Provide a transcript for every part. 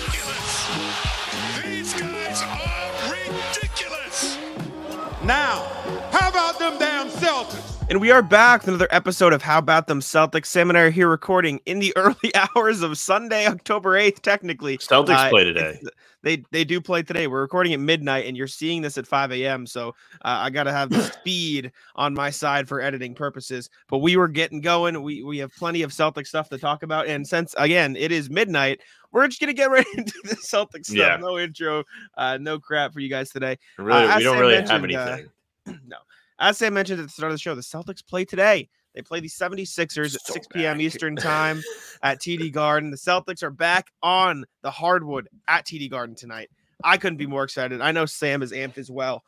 ridiculous. These guys are ridiculous. Now, how about them damn Celtics? And we are back with another episode of How About Them Celtics. Sam and I are here recording in the early hours of Sunday, October 8th, technically. Celtics Uh, play today. They they do play today. We're recording at midnight, and you're seeing this at 5 a.m. So uh, I got to have the speed on my side for editing purposes. But we were getting going. We we have plenty of Celtic stuff to talk about. And since again it is midnight, we're just gonna get right into the Celtics stuff. Yeah. No intro, uh, no crap for you guys today. Really, as we don't really have uh, anything. no. As Sam mentioned at the start of the show, the Celtics play today. They play the 76ers at 6 p.m. back. Eastern time at TD Garden. The Celtics are back on the hardwood at TD Garden tonight. I couldn't be more excited. I know Sam is amped as well.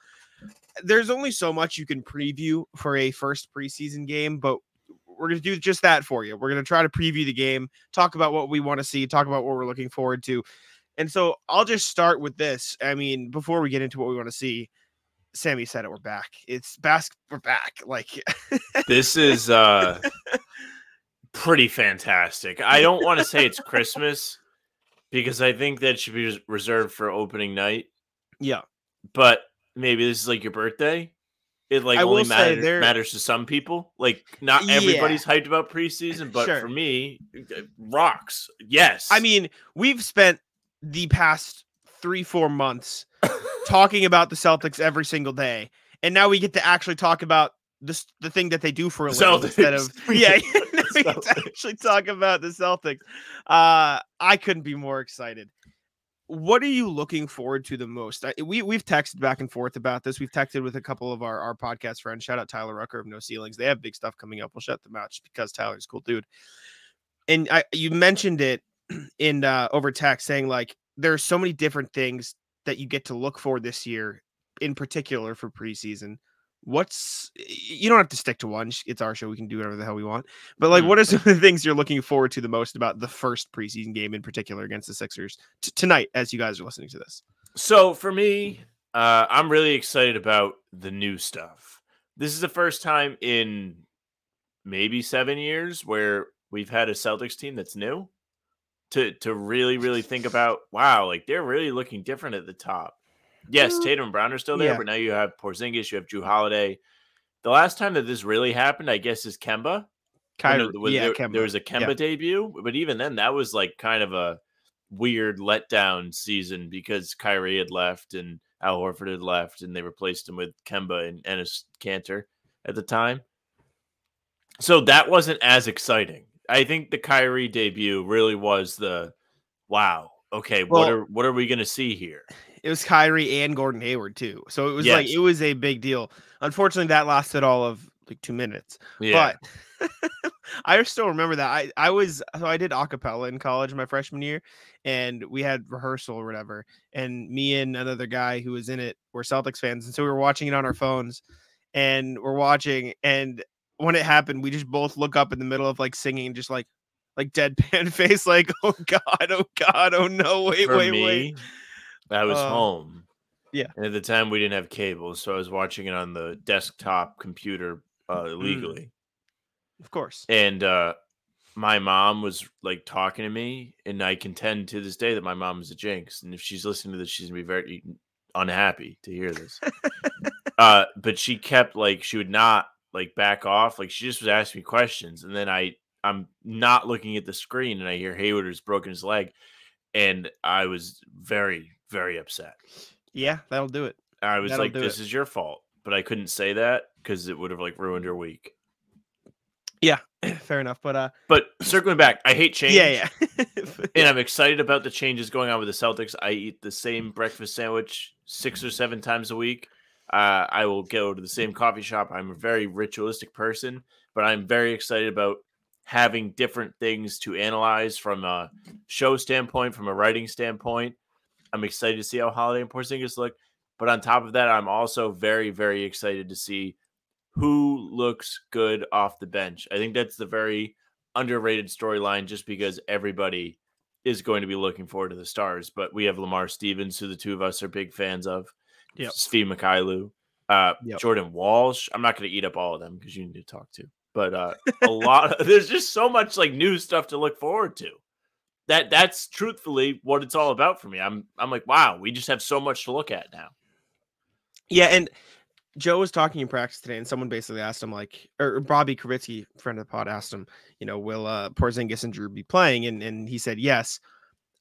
There's only so much you can preview for a first preseason game, but we're going to do just that for you. We're going to try to preview the game, talk about what we want to see, talk about what we're looking forward to. And so I'll just start with this. I mean, before we get into what we want to see, Sammy said it. We're back. It's bas- We're back. Like This is uh pretty fantastic. I don't want to say it's Christmas because I think that should be reserved for opening night, yeah, but maybe this is like your birthday. It like I only will say matter, there- matters to some people. Like not Yeah. everybody's hyped about preseason, but Sure. for me, rocks. Yes. I mean, we've spent the past three, four months talking about the Celtics every single day, and now we get to actually talk about this the thing that they do for a living instead of yeah. We get to actually talk about the Celtics. Uh, I couldn't be more excited. What are you looking forward to the most? I, we we've texted back and forth about this. We've texted with a couple of our, our podcast friends. Shout out Tyler Rucker of No Ceilings. They have big stuff coming up. We'll shut them out just because Tyler's cool dude. And I you mentioned it in uh, over text saying like there's so many different things that you get to look for this year, in particular for preseason. What's you don't have to stick to one. It's our show. We can do whatever the hell we want. But like, Mm. what are some of the things you're looking forward to the most about the first preseason game in particular against the Sixers t- tonight as you guys are listening to this? So for me, uh, I'm really excited about the new stuff. This is the first time in maybe seven years where we've had a Celtics team that's new. To to really really think about, wow, like they're really looking different at the top. Yes, Tatum and Brown are still there, yeah. but now you have Porzingis, you have Jrue Holiday. The last time that this really happened, I guess, is Kemba. Kyrie, there- yeah, there, Kemba. there was a Kemba Yeah. debut, but even then, that was like kind of a weird letdown season because Kyrie had left and Al Horford had left, and they replaced him with Kemba and Enes Kanter at the time. So that wasn't as exciting. I think the Kyrie debut really was the wow. Okay, what are what are we gonna see here? It was Kyrie and Gordon Hayward too. So it was like it was a big deal. Unfortunately, that lasted all of like two minutes. Yeah, But I still remember that. I I was so I did acapella in college my freshman year, and we had rehearsal or whatever. And me and another guy who was in it were Celtics fans, and so we were watching it on our phones, and we're watching. And when it happened, we just both look up in the middle of like singing, and just like like deadpan face, like oh god, oh god, oh no, wait, for wait, me, wait. I was Uh, home. yeah. And at the time, we didn't have cable, so I was watching it on the desktop computer uh, Mm. illegally. Of course. And uh, my mom was like talking to me, and I contend to this day that my mom is a jinx. And if she's listening to this, she's gonna be very unhappy to hear this. uh, but she kept like she would not like back off. Like she just was asking me questions, and then I I'm not looking at the screen, and I hear Hayward has broken his leg, and I was very very upset. Yeah, that'll do it. I was That'll like, "This it. is your fault," but I couldn't say that because it would have like ruined her week. Yeah, fair enough. But uh, But circling back, I hate change. yeah, yeah. And I'm excited about the changes going on with the Celtics. I eat the same breakfast sandwich six or seven times a week. Uh, I will go to the same coffee shop. I'm a very ritualistic person, but I'm very excited about having different things to analyze from a show standpoint, from a writing standpoint. I'm excited to see how Holiday and Porzingis look. But on top of that, I'm also very, very excited to see who looks good off the bench. I think that's the very underrated storyline just because everybody is going to be looking forward to the stars. But we have Lamar Stevens, who the two of us are big fans of. Yep. Svi Mykhailiuk, uh, Yep. Jordan Walsh. I'm not going to eat up all of them because you need to talk to. But uh, a lot. Of, there's just so much like new stuff to look forward to. That that's truthfully what it's all about for me. I'm I'm like, wow, we just have so much to look at now. Yeah, and Joe was talking in practice today, and someone basically asked him, like, or Bobby Krivitsky, friend of the pod, asked him, you know, will uh, Porzingis and Jrue be playing? And and he said yes.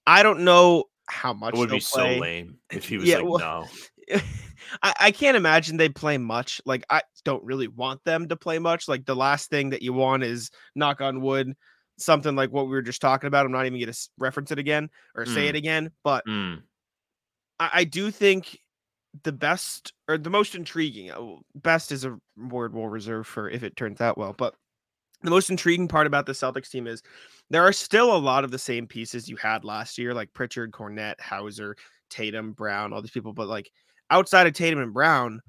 I don't know how much It would be so lame if he was Yeah, like, well- no. I, I can't imagine they play much. Like I don't really want them to play much. Like the last thing that you want is knock on wood, something like what we were just talking about. I'm not even gonna reference it again or say Mm. it again, but Mm, I, I do think the best or the most intriguing uh, best is a word we'll reserve for if it turns out well but the most intriguing part about the celtics team is there are still a lot of the same pieces you had last year like pritchard Kornet hauser tatum brown all these people but like outside of tatum and brown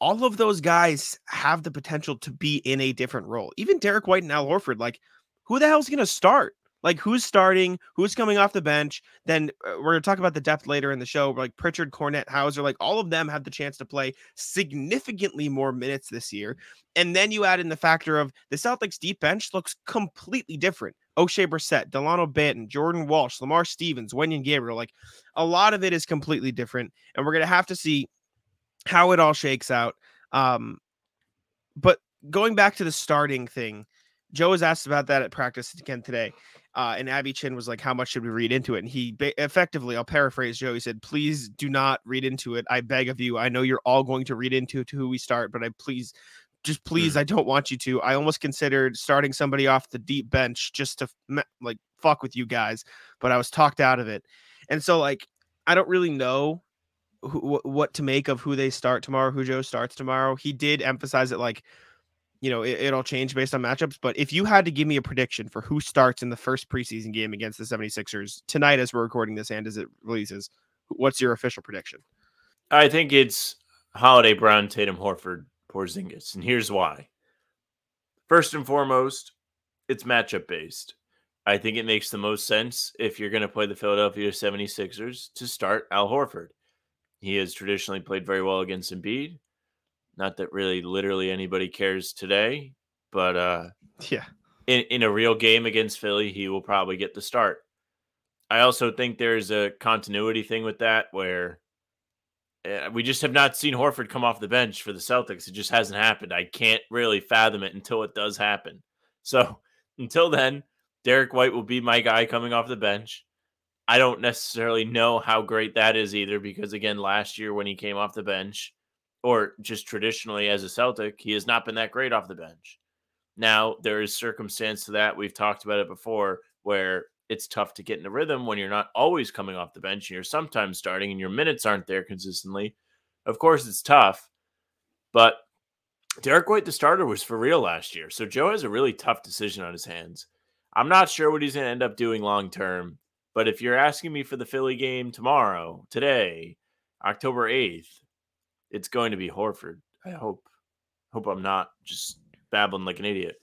all of those guys have the potential to be in a different role. Even derek white and al horford like who the hell's going to start like who's starting, who's coming off the bench. Then uh, we're gonna talk about the depth later in the show. Like Pritchard, Kornet, Hauser, like all of them have the chance to play significantly more minutes this year. And then you add in the factor of the Celtics deep bench looks completely different. Oshae Brissett, Delano Banton, Jordan Walsh, Lamar Stevens, Wenyen Gabriel. Like a lot of it is completely different. And we're gonna have to see how it all shakes out. Um, but going back to the starting thing, Joe was asked about that at practice again today. Uh, and Abby Chin was like, "How much should we read into it?" And he ba- effectively, I'll paraphrase Joe. He said, "Please do not read into it. I beg of you. I know you're all going to read into to who we start, but I please, just please, I don't want you to. I almost considered starting somebody off the deep bench just to like fuck with you guys, but I was talked out of it. And so, like, I don't really know who, wh- what to make of who they start tomorrow, who Joe starts tomorrow. He did emphasize it like you know, it, it'll change based on matchups. But if you had to give me a prediction for who starts in the first preseason game against the 76ers tonight, as we're recording this and as it releases, what's your official prediction? I think it's Holiday, Brown, Tatum, Horford, Porzingis, and here's why. First and foremost, it's matchup based. I think it makes the most sense if you're going to play the Philadelphia 76ers to start Al Horford. He has traditionally played very well against Embiid. Not that really literally anybody cares today, but uh Yeah. in, in a real game against Philly, he will probably get the start. I also think there's a continuity thing with that where uh, we just have not seen Horford come off the bench for the Celtics. It just hasn't happened. I can't really fathom it until it does happen. So until then, Derek White will be my guy coming off the bench. I don't necessarily know how great that is either because, again, last year when he came off the bench, or just traditionally as a Celtic, he has not been that great off the bench. Now, there is circumstance to that. We've talked about it before where it's tough to get in a rhythm when you're not always coming off the bench and you're sometimes starting and your minutes aren't there consistently. Of course, it's tough, but Derek White, the starter, was for real last year. So Joe has a really tough decision on his hands. I'm not sure what he's going to end up doing long term, but if you're asking me for the Philly game tomorrow, today, October 8th, it's going to be Horford. I hope. Hope I'm not just babbling like an idiot.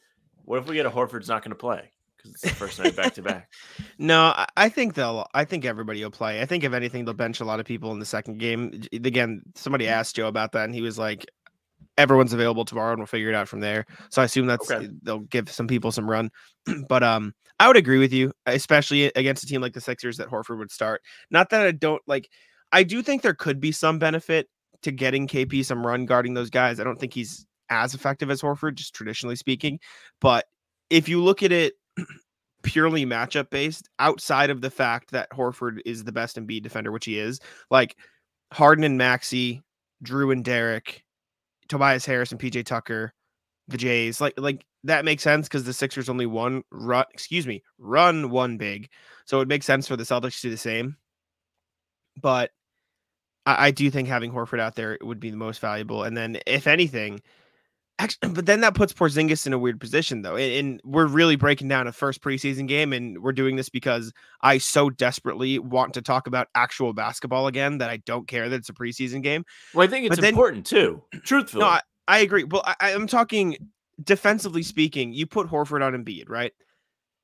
What if we get a Horford's not going to play because it's the first night back to back? No, I- think they'll. I think everybody will play. I think if anything, they'll bench a lot of people in the second game. Again, somebody asked Joe about that, and he was like, "Everyone's available tomorrow, and we'll figure it out from there." So I assume that's Okay. they'll give some people some run. but um, I would agree with you, especially against a team like the Sixers that Horford would start. Not that I don't like. I do think there could be some benefit to getting KP some run guarding those guys. I don't think he's as effective as Horford, just traditionally speaking. But if you look at it purely matchup based, outside of the fact that Horford is the best and Embiid defender, which he is, like Harden and Maxey, Jrue and Derek, Tobias Harris and PJ Tucker, the Jays, like like that makes sense because the Sixers only one run, excuse me, run one big, so it makes sense for the Celtics to do the same. But I, I do think having Horford out there would be the most valuable, and then if anything. Actually, but then that puts Porzingis in a weird position, though. And, and we're really breaking down a first preseason game, and we're doing this because I so desperately want to talk about actual basketball again that I don't care that it's a preseason game. Well, I think it's But then- important too. Truthfully, No, I, I agree. Well, I, I'm talking defensively speaking. You put Horford on Embiid, right?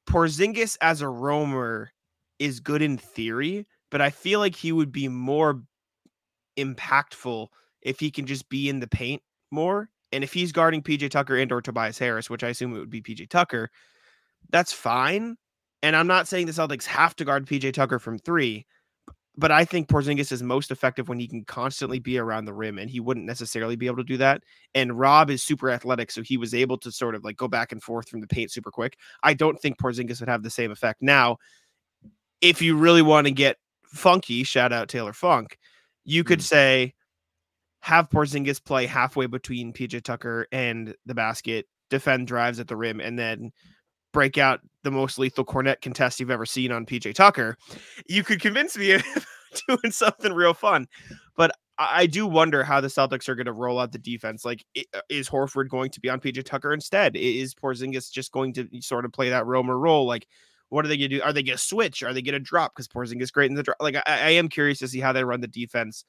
Porzingis as a roamer is good in theory, but I feel like he would be more impactful if he can just be in the paint more. And if he's guarding PJ Tucker and or Tobias Harris, which I assume it would be PJ Tucker, that's fine. And I'm not saying the Celtics have to guard PJ Tucker from three, but I think Porzingis is most effective when he can constantly be around the rim, and he wouldn't necessarily be able to do that. And Rob is super athletic, so he was able to sort of like go back and forth from the paint super quick. I don't think Porzingis would have the same effect. Now, if you really want to get funky, shout out Taylor Funk, you could Mm. say have Porzingis play halfway between PJ Tucker and the basket, defend drives at the rim, and then break out the most lethal Kornet contest you've ever seen on PJ Tucker. You could convince me of doing something real fun. But I do wonder how the Celtics are going to roll out the defense. Like, uh, is Horford going to be on PJ Tucker instead? Is Porzingis just going to sort of play that roamer role? Like, what are they going to do? Are they going to switch? Are they going to drop? Because Porzingis is great in the drop. Like, I, I am curious to see how they run the defense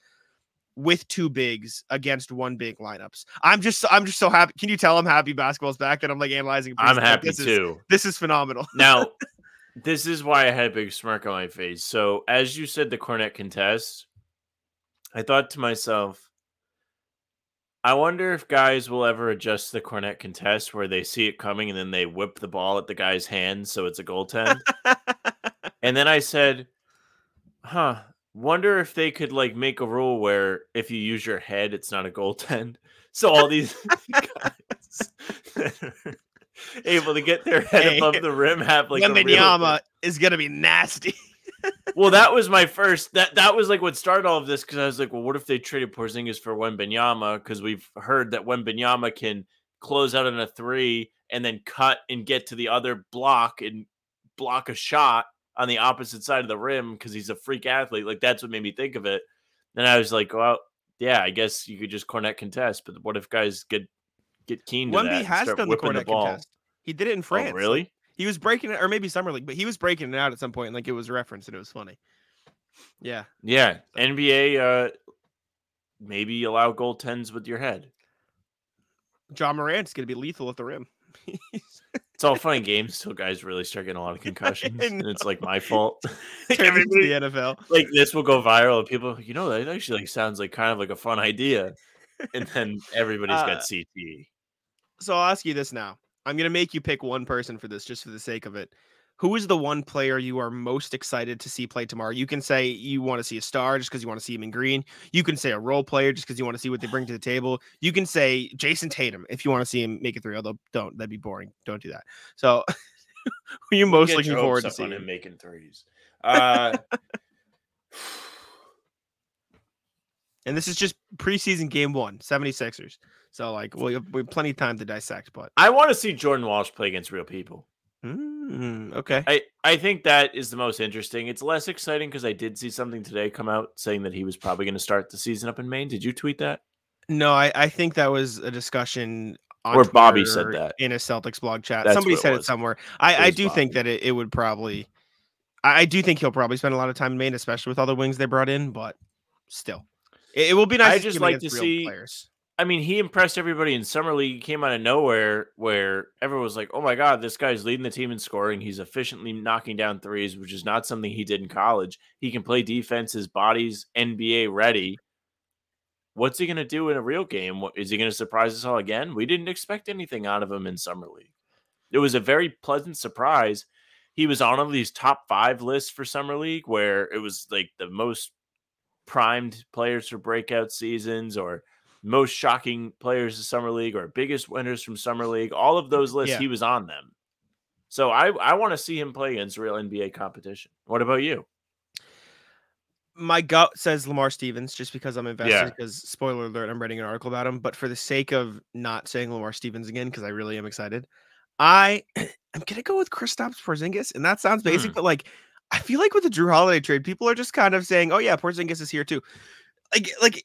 with two bigs against one big lineups. I'm just, I'm just so happy. Can you tell I'm happy basketball's back? and I'm like analyzing. I'm? Like, happy this is- too. this is phenomenal. Now, this is why I had a big smirk on my face. So, as you said, the Kornet contest, I thought to myself, I wonder if guys will ever adjust the Kornet contest where they see it coming and then they whip the ball at the guy's hand so it's a goaltend. and then I said, huh, wonder if they could like make a rule where if you use your head, it's not a goaltend. So all these guys that are able to get their head Hey, above the rim have like a real- Wembanyama is gonna be nasty. Well, that was my first. That that was like what started all of this because I was like, well, what if they traded Porzingis for Wembanyama? Because we've heard that Wembanyama can close out on a three and then cut and get to the other block and block a shot on the opposite side of the rim because he's a freak athlete. Like that's what made me think of it. Then I was like, well, yeah, I guess you could just Kornet contest, but what if guys get get keen to that? Wemby and has done the Kornet ball? contest. He did it in oh, France. Oh, really? He was breaking it, or maybe summer league, but he was breaking it out at some point, and like it was referenced, and it was funny. Yeah, Yeah, NBA. Uh, maybe allow goaltends with your head. Ja Morant's gonna be lethal at the rim. It's all fun and games until guys really start getting a lot of concussions, and it's like my fault. Like, the NFL. like this will go viral, and people, you know, that actually like sounds like kind of like a fun idea, and then everybody's Uh, got. CTE. So I'll ask you this now. I'm gonna make you pick one person for this, just for the sake of it. Who is the one player you are most excited to see play tomorrow? You can say you want to see a star just because you want to see him in green. You can say a role player just because you want to see what they bring to the table. You can say Jayson Tatum if you want to see him make it three, Although don't, that'd be boring. Don't do that. So, who are you most looking forward to seeing? him making threes. Uh, And this is just preseason game one, 76ers. So like we have, we have plenty of time to dissect, but I want to see Jordan Walsh play against real people. Mm, okay. I, I think that is the most interesting. It's less exciting because I did see something today come out saying that he was probably going to start the season up in Maine. Did you tweet that? No, I, I think that was a discussion on Or Bobby said that. in a Celtics blog chat. That's Somebody it said it somewhere. It I, I was do think that it, it would probably I, I do think he'll probably spend a lot of time in Maine, especially with all the wings they brought in, but still. It, it will be nice I to just like to see- players. I mean, he impressed everybody in summer league. He came out of nowhere where everyone was like, "Oh my god, this guy's leading the team in scoring. He's efficiently knocking down threes, which is not something he did in college. He can play defense. His body's NBA ready. What's he going to do in a real game? Is he going to surprise us all again? We didn't expect anything out of him in summer league. It was a very pleasant surprise. He was on of these top five lists for summer league, where it was like the most primed players for breakout seasons or most shocking players of summer league or biggest winners from summer league all of those lists Yeah. he was on them so i i want to see him play against real nba competition what about you My gut says Lamar Stevens just because I'm invested. Yeah. Because spoiler alert, I'm writing an article about him. But for the sake of not saying Lamar Stevens again, because I really am excited, I am gonna go with Kristaps Porzingis, and that sounds basic, Hmm. but like I feel like with the Jrue Holiday trade, people are just kind of saying, "Oh yeah, Porzingis is here too." Like, like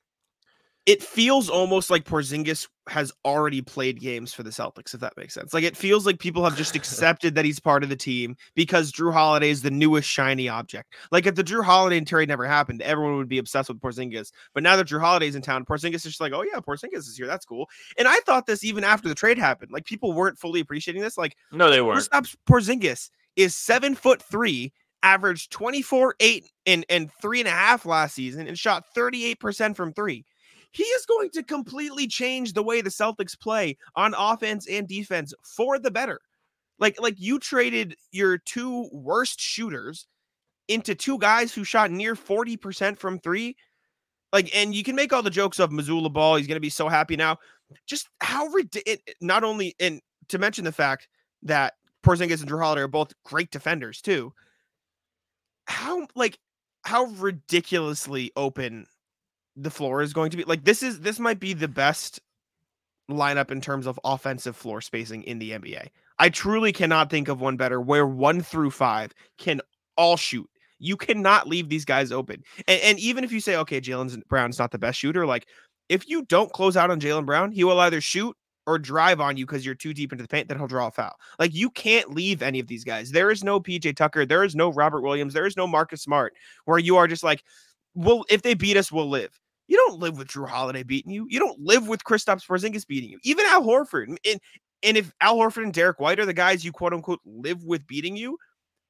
it feels almost like Porzingis has already played games for the Celtics, if that makes sense. Like it feels like people have just accepted that he's part of the team because Jrue Holiday is the newest shiny object. Like if the Jrue Holiday and Terry never happened, everyone would be obsessed with Porzingis. But now that Jrue Holiday's in town, Porzingis is just like, oh yeah, Porzingis is here. That's cool. And I thought this even after the trade happened. Like people weren't fully appreciating this. Like No, they weren't. Porzingis is seven foot three, averaged 24, eight, and, and three and a half last season, and shot 38% from three. He is going to completely change the way the Celtics play on offense and defense for the better. Like, like you traded your two worst shooters into two guys who shot near 40% from three. Like, and you can make all the jokes of Mazzulla ball. He's going to be so happy now. Just how ridiculous. Not only, and to mention the fact that Porzingis and Jrue Holiday are both great defenders too. How like how ridiculously open the floor is going to be. Like this is this might be the best lineup in terms of offensive floor spacing in the NBA. I truly cannot think of one better where one through five can all shoot. You cannot leave these guys open. And, and even if you say, okay, Jaylen Brown's not the best shooter, like if you don't close out on Jaylen Brown, he will either shoot or drive on you because you're too deep into the paint, then he'll draw a foul. Like you can't leave any of these guys. There is no PJ Tucker, there is no Robert Williams, there is no Marcus Smart, where you are just like, well, if they beat us, we'll live. You don't live with Jrue Holiday beating you. You don't live with Kristaps Porzingis beating you. Even Al Horford. And, and if Al Horford and Derek White are the guys you quote unquote live with beating you,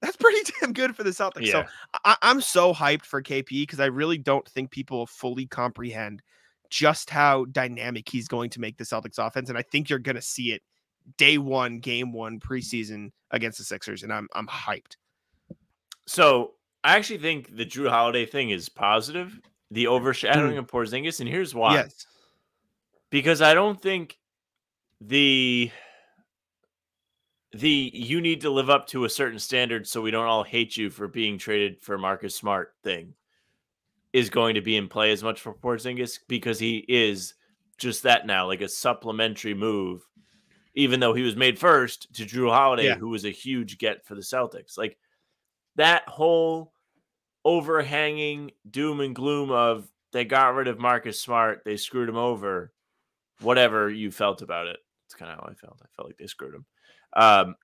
that's pretty damn good for the Celtics. Yeah. So I, I'm so hyped for KP because I really don't think people fully comprehend just how dynamic he's going to make the Celtics offense. And I think you're going to see it day one, game one, preseason against the Sixers. And I'm I'm hyped. So I actually think the Jrue Holiday thing is positive, the overshadowing mm. of Porzingis, and here's why. Yes. Because I don't think the the you need to live up to a certain standard so we don't all hate you for being traded for Marcus Smart thing is going to be in play as much for Porzingis because he is just that now, like a supplementary move, even though he was made first to Jrue Holiday, Yeah. who was a huge get for the Celtics. Like that whole overhanging doom and gloom of they got rid of Marcus Smart, they screwed him over, whatever you felt about it. It's kind of how I felt. I felt like they screwed him. Um,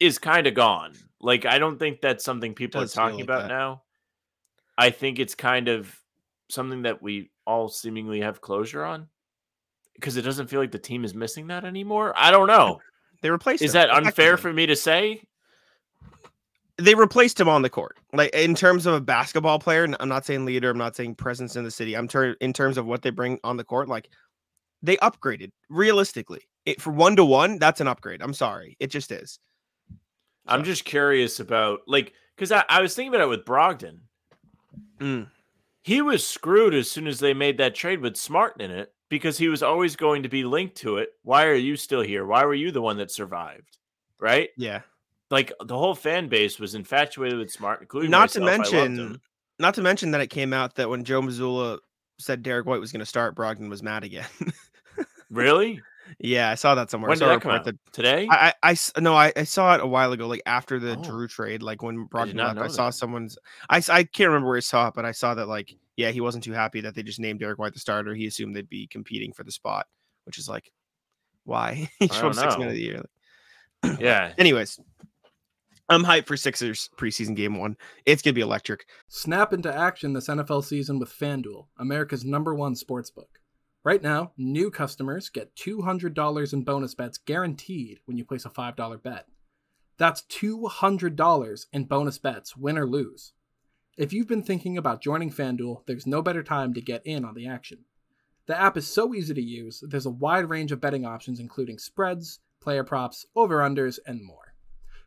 is kind of gone. Like I don't think that's something people are talking like about that. now. I think it's kind of something that we all seemingly have closure on because it doesn't feel like the team is missing that anymore. I don't know. They replaced Is him, that unfair for me to say? They replaced him on the court. Like in terms of a basketball player, I'm not saying leader, I'm not saying presence in the city. I'm ter- in terms of what they bring on the court. Like they upgraded realistically. It, for one to one, that's an upgrade. I'm sorry, it just is. I'm just curious about like because I, I was thinking about it with Brogdon. Mm. He was screwed as soon as they made that trade with Smart in it because he was always going to be linked to it. Why are you still here? Why were you the one that survived? Right? Yeah. Like the whole fan base was infatuated with Smart, including Not to myself. I loved mention, not to mention that it came out that when Joe Mazzulla said Derek White was going to start, Brogdon was mad again. Really? yeah, I saw that somewhere. When I did a that come out? Today? I, I, I no, I, I saw it a while ago, like after the Oh. Jrue trade, like when I Brogdon left. I saw that. someone's, I can't remember where I saw it, but I saw that like, yeah, he wasn't too happy that they just named Derek White the starter. He assumed they'd be competing for the spot, which is like, why? he I showed six minutes of the year. yeah. Anyways, I'm hyped for Sixers preseason game one. It's gonna be electric. Snap into action this NFL season with FanDuel, America's number one sportsbook. Right now, new customers get $200 in bonus bets guaranteed when you place a $5 bet. That's $200 in bonus bets, win or lose. If you've been thinking about joining FanDuel, there's no better time to get in on the action. The app is so easy to use, there's a wide range of betting options, including spreads, player props, over-unders, and more.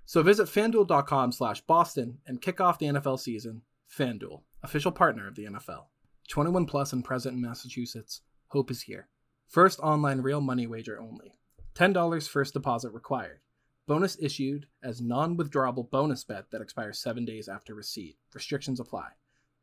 So visit fanduel.com slash Boston and kick off the NFL season. FanDuel, official partner of the NFL. 21 plus and present in Massachusetts. Hope is here. First online real money wager only. $10 first deposit required. Bonus issued as non withdrawable bonus bet that expires seven days after receipt. Restrictions apply.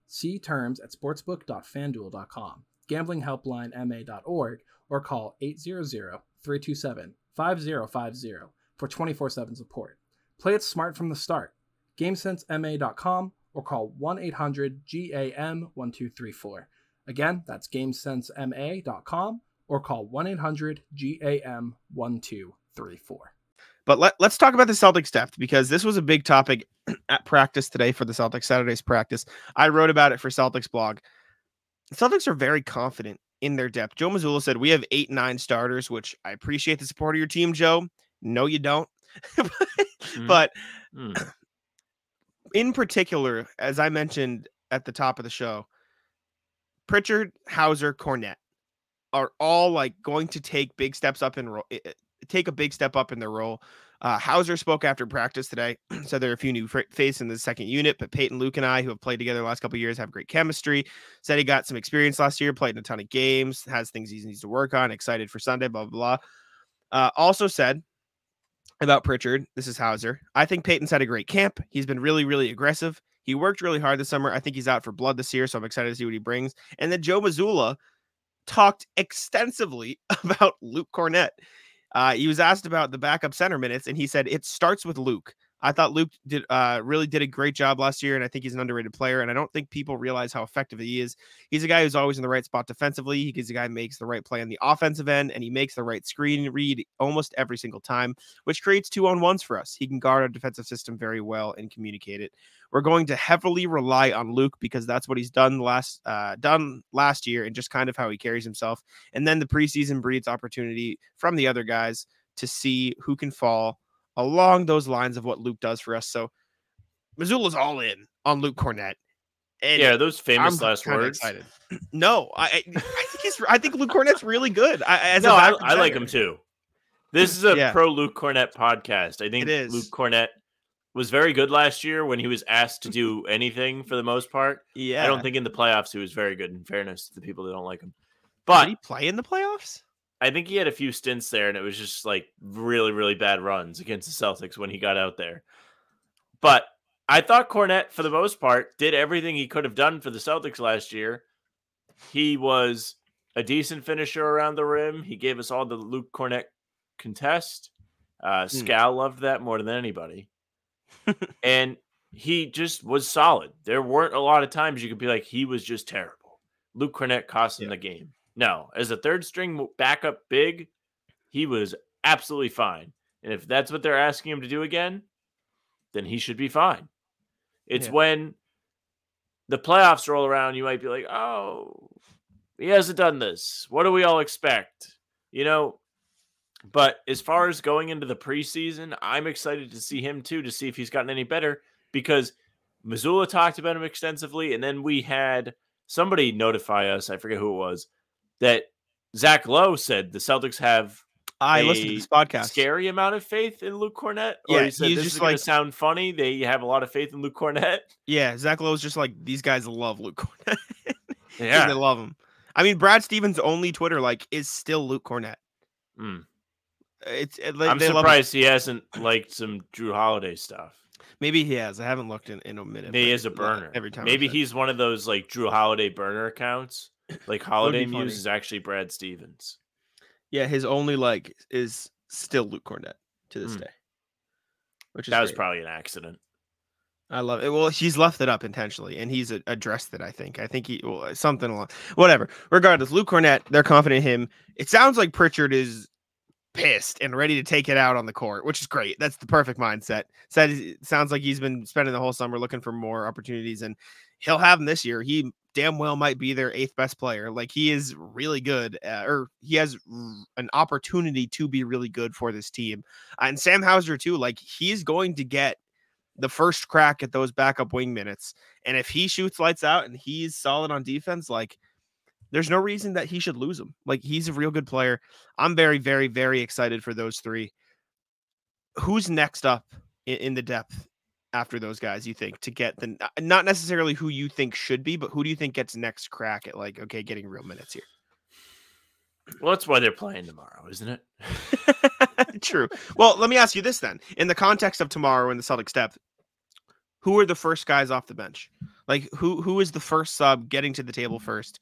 See terms at sportsbook.fanduel.com, gamblinghelplinema.org, or call 800 327 5050 for 24 7 support. Play it smart from the start. GameSenseMA.com or call 1 800 GAM 1234. Again, that's gamesensema.com or call 1 800 GAM 1234. But let, let's talk about the Celtics depth because this was a big topic at practice today for the Celtics, Saturday's practice. I wrote about it for Celtics blog. The Celtics are very confident in their depth. Joe Mazzulla said, We have eight, nine starters, which I appreciate the support of your team, Joe. No, you don't. Mm. but Mm. in particular, as I mentioned at the top of the show, Pritchard, Hauser, Kornet are all like going to take big steps up in role, take a big step up in their role. Uh, Hauser spoke after practice today, said there are a few new faces in the second unit, but Payton, Luke, and I, who have played together the last couple of years, have great chemistry. Said he got some experience last year, played in a ton of games, has things he needs to work on. Excited for Sunday, blah blah blah. Uh, also said about Pritchard, this is Hauser. I think Payton's had a great camp. He's been really, really aggressive. He worked really hard this summer. I think he's out for blood this year, so I'm excited to see what he brings. And then Joe Mazzulla talked extensively about Luke Kornet. Uh, he was asked about the backup center minutes, and he said it starts with Luke. I thought Luke did uh, really did a great job last year, and I think he's an underrated player. And I don't think people realize how effective he is. He's a guy who's always in the right spot defensively. He's a guy who makes the right play on the offensive end, and he makes the right screen read almost every single time, which creates two on ones for us. He can guard our defensive system very well and communicate it. We're going to heavily rely on Luke because that's what he's done last uh, done last year, and just kind of how he carries himself. And then the preseason breeds opportunity from the other guys to see who can fall along those lines of what Luke does for us. So Mazzulla's all in on Luke Kornet. And yeah, those famous I'm last words. Excited. No, I, I think he's I think Luke Kornet's really good. I, as No, I, I like him too. This is a Yeah. pro Luke Kornet podcast. I think It is. Luke Kornet was very good last year when he was asked to do anything for the most part. Yeah, I don't think in the playoffs he was very good. In fairness to the people that don't like him, Did but he play in the playoffs. I think he had a few stints there, and it was just like really, really bad runs against the Celtics when he got out there. But I thought Kornet, for the most part, did everything he could have done for the Celtics last year. He was a decent finisher around the rim. He gave us all the Luke Kornet contest. Uh, Scal loved that more than anybody. and he just was solid. There weren't a lot of times you could be like, he was just terrible. Luke Kornet cost him Yeah. the game. No, as a third string backup big, he was absolutely fine. And if that's what they're asking him to do again, then he should be fine. It's Yeah. when the playoffs roll around, you might be like, oh, he hasn't done this. What do we all expect? You know, but as far as going into the preseason, I'm excited to see him too, to see if he's gotten any better because Mazzulla talked about him extensively. And then we had somebody notify us, I forget who it was, that Zach Lowe said the Celtics have I listened to a this podcast. scary amount of faith in Luke Kornet. Or Yeah, he said he's this just is like- sound funny. They have a lot of faith in Luke Kornet. Yeah, Zach Lowe's just like these guys love Luke Kornet. 'Cause they love him. I mean, Brad Stevens' only Twitter like is still Luke Kornet. Mm. It's it, they, I'm surprised he hasn't liked some Jrue Holiday stuff. Maybe he has. I haven't looked in, in a minute. Maybe but as a burner. every time. Maybe he's one of those like Jrue Holiday burner accounts. Like Holiday. Muse is actually Brad Stevens. yeah. His only like is still Luke Kornet to this Hmm. day, which is That was great. probably an accident. I love it. Well, he's left it up intentionally, and he's addressed it. I think. I think he well something along whatever. Regardless, Luke Kornet, they're confident in him. It sounds like Pritchard is pissed and ready to take it out on the court, which is great. That's the perfect mindset. Said sounds like he's been spending the whole summer looking for more opportunities, and he'll have them this year. He damn well might be their eighth best player. Like he is really good, uh, or he has an opportunity to be really good for this team. and Sam Hauser too. Like he's going to get the first crack at those backup wing minutes. And if he shoots lights out and he's solid on defense, like there's no reason that he should lose him. Like he's a real good player. I'm very, very, very excited for those three. Who's next up in, in the depth after those guys, you think, to get the uh, not necessarily who you think should be, but who do you think gets next crack at like, okay, getting real minutes here? Well, that's why they're playing tomorrow, isn't it? True. Well, let me ask you this then. In the context of tomorrow and the Celtics depth, who are the first guys off the bench? Like who who is the first sub getting to the table first?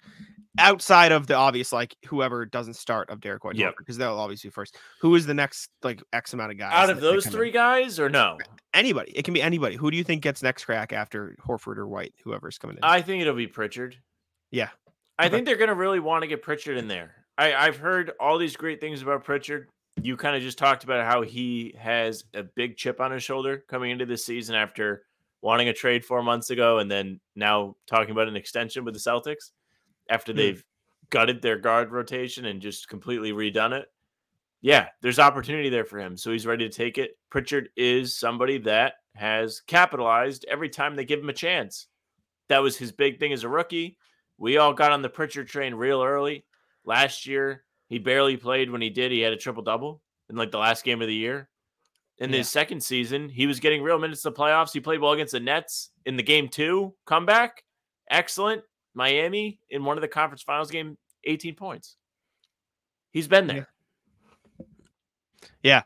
Outside of the obvious, like whoever doesn't start of Derek White, Yep. because they'll always be first. Who is the next like X amount of guys? Out of those three guys, or no? anybody. It can be anybody. Who do you think gets next crack after Horford or White, whoever's coming in? I think it'll be Pritchard. Yeah. I Okay. think they're going to really want to get Pritchard in there. I, I've heard all these great things about Pritchard. You kind of just talked about how he has a big chip on his shoulder coming into this season after wanting a trade four months ago and then now talking about an extension with the Celtics after Hmm. they've gutted their guard rotation and just completely redone it. Yeah, there's opportunity there for him. So he's ready to take it. Pritchard is somebody that has capitalized every time they give him a chance. That was his big thing as a rookie. We all got on the Pritchard train real early. Last year, he barely played. When he did, he had a triple double in like the last game of the year. In Yeah. his second season, he was getting real minutes in the playoffs. He played well against the Nets in the game two comeback. Excellent. Miami in one of the conference finals game, 18 points. He's been there. Yeah.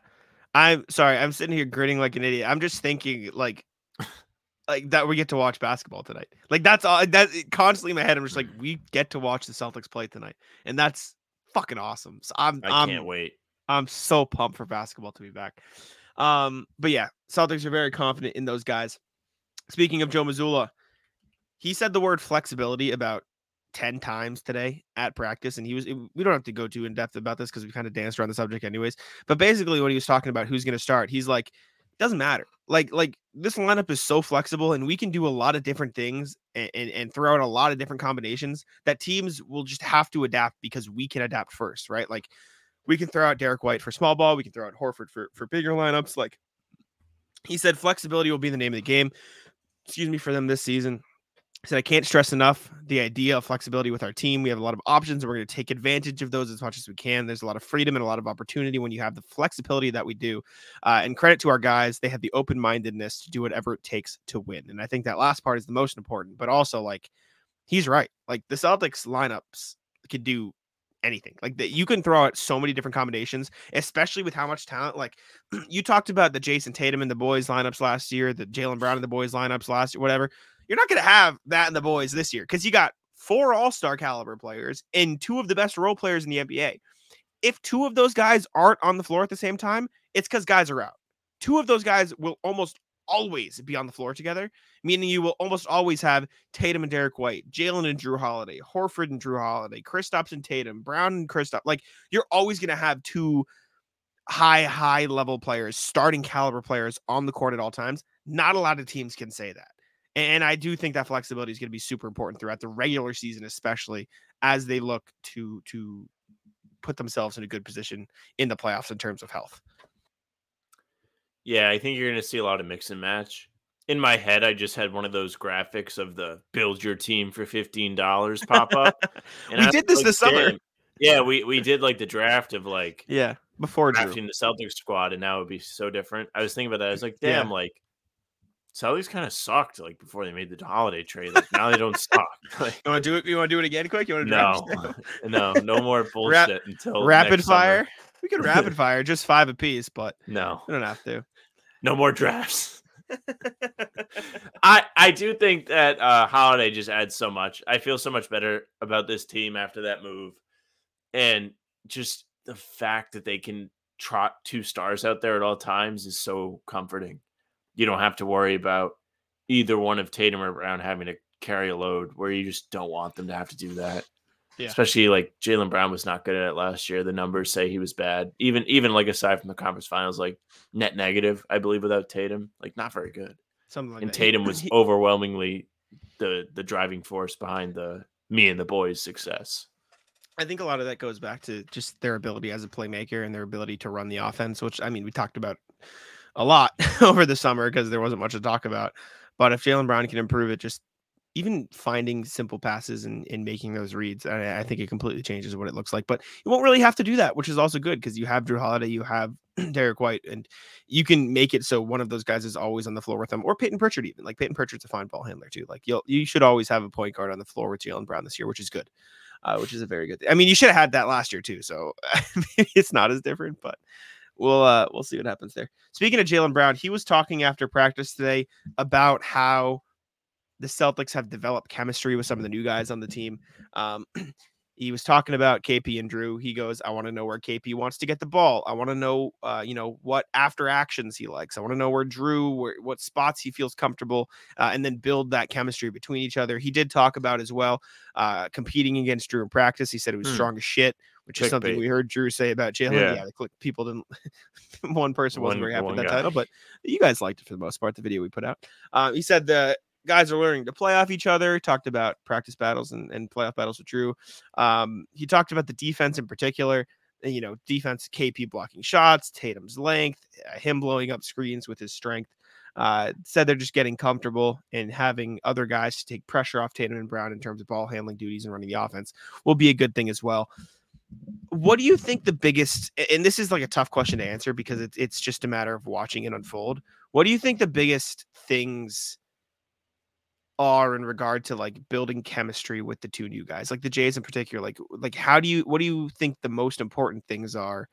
I'm sorry. I'm sitting here grinning like an idiot. I'm just thinking like, like that we get to watch basketball tonight. Like that's all. That constantly in my head. I'm just like, we get to watch the Celtics play tonight, and that's fucking awesome. So I'm, I I'm, can't wait. I'm so pumped for basketball to be back. Um, but yeah, Celtics are very confident in those guys. Speaking of Joe Mazzulla, he said the word flexibility about 10 times today at practice. And he was, we don't have to go too in depth about this because we kind of danced around the subject anyways. But basically, when he was talking about who's going to start, he's like, doesn't matter. Like, like this lineup is so flexible and we can do a lot of different things and, and, and throw out a lot of different combinations that teams will just have to adapt because we can adapt first, right? Like, we can throw out Derek White for small ball. We can throw out Horford for, for bigger lineups. Like he said, flexibility will be the name of the game. Excuse me for them this season. Said, I can't stress enough the idea of flexibility with our team. We have a lot of options and we're going to take advantage of those as much as we can. There's a lot of freedom and a lot of opportunity when you have the flexibility that we do. Uh, and credit to our guys, they have the open mindedness to do whatever it takes to win. And I think that last part is the most important, but also like he's right. Like the Celtics lineups could do anything. Like that you can throw out so many different combinations, especially with how much talent. Like you talked about the Jayson Tatum and the boys lineups last year, the Jaylen Brown and the boys lineups last year, whatever. You're not going to have that in the boys this year because you got four All Star caliber players and two of the best role players in the NBA. If two of those guys aren't on the floor at the same time, it's because guys are out. Two of those guys will almost always be on the floor together, meaning you will almost always have Tatum and Derek White, Jaylen and Jrue Holiday, Horford and Jrue Holiday, Kristaps and Tatum, Brown and Kristaps. Like you're always going to have two high, high level players, starting caliber players on the court at all times. Not a lot of teams can say that. And I do think that flexibility is going to be super important throughout the regular season, especially as they look to to put themselves in a good position in the playoffs in terms of health. Yeah, I think you're going to see a lot of mix and match. In my head, I just had one of those graphics of the build your team for $15 pop up. and We I did this this summer. "Damn." Yeah, we, we did like the draft of like Yeah, before Jrue. drafting the Celtics squad, and now it would be so different. I was thinking about that. I was like, Yeah. damn, like Celtics kind of sucked like before they made the holiday trade. Like now they don't suck. Like, You want to do it? You want to do it again, quick? You want to no, no, no more bullshit until rapid next summer. fire. We could rapid fire just five apiece, but No, we don't have to. no more drafts. I I do think that uh Holiday just adds so much. I feel so much better about this team after that move, and just the fact that they can trot two stars out there at all times is so comforting. You don't have to worry about either one of Tatum or Brown having to carry a load where you just don't want them to have to do that. Yeah. Especially like Jaylen Brown was not good at it last year. The numbers say he was bad. Even even like aside from the conference finals, like net negative, I believe, without Tatum, like not very good. Something like and that. Tatum was He- overwhelmingly the the driving force behind the me and the boys' success. I think a lot of that goes back to just their ability as a playmaker and their ability to run the offense, which I mean, we talked about a lot over the summer because there wasn't much to talk about. But if Jaylen Brown can improve it, just even finding simple passes and, and making those reads, I, I think it completely changes what it looks like. But you won't really have to do that, which is also good because you have Jrue Holiday, you have Derek White, and you can make it so one of those guys is always on the floor with them, or Payton Pritchard even. Like Payton Pritchard's a fine ball handler too. Like you'll you should always have a point guard on the floor with Jaylen Brown this year, which is good. Uh, which is a very good thing. I mean, you should have had that last year too, so it's not as different, but we'll uh we'll see what happens there. Speaking of Jaylen Brown, he was talking after practice today about how the Celtics have developed chemistry with some of the new guys on the team. Um, he was talking about KP and Jrue. He goes, I want to know where KP wants to get the ball. I want to know, uh, you know, what after actions he likes. I want to know where Jrue, where, what spots he feels comfortable, uh, and then build that chemistry between each other. He did talk about as well uh, competing against Jrue in practice. He said it was Hmm. strong as shit, which is something Clickbait. we heard Jrue say about Jaylen. Yeah. Yeah, the click, people didn't. one person wasn't One- very happy with that guy. title, but you guys liked it for the most part. The video we put out. Uh, he said the guys are learning to play off each other. Talked about practice battles and, and playoff battles with Jrue. Um, he talked about the defense in particular. uh, You know, defense, KP blocking shots, Tatum's length, uh, him blowing up screens with his strength. Uh, said they're just getting comfortable and having other guys to take pressure off Tatum and Brown in terms of ball handling duties and running the offense will be a good thing as well. What do you think the biggest? And this is like a tough question to answer because it's just a matter of watching it unfold. What do you think the biggest things are in regard to like building chemistry with the two new guys, like the Jays in particular? Like, like how do you what do you think the most important things are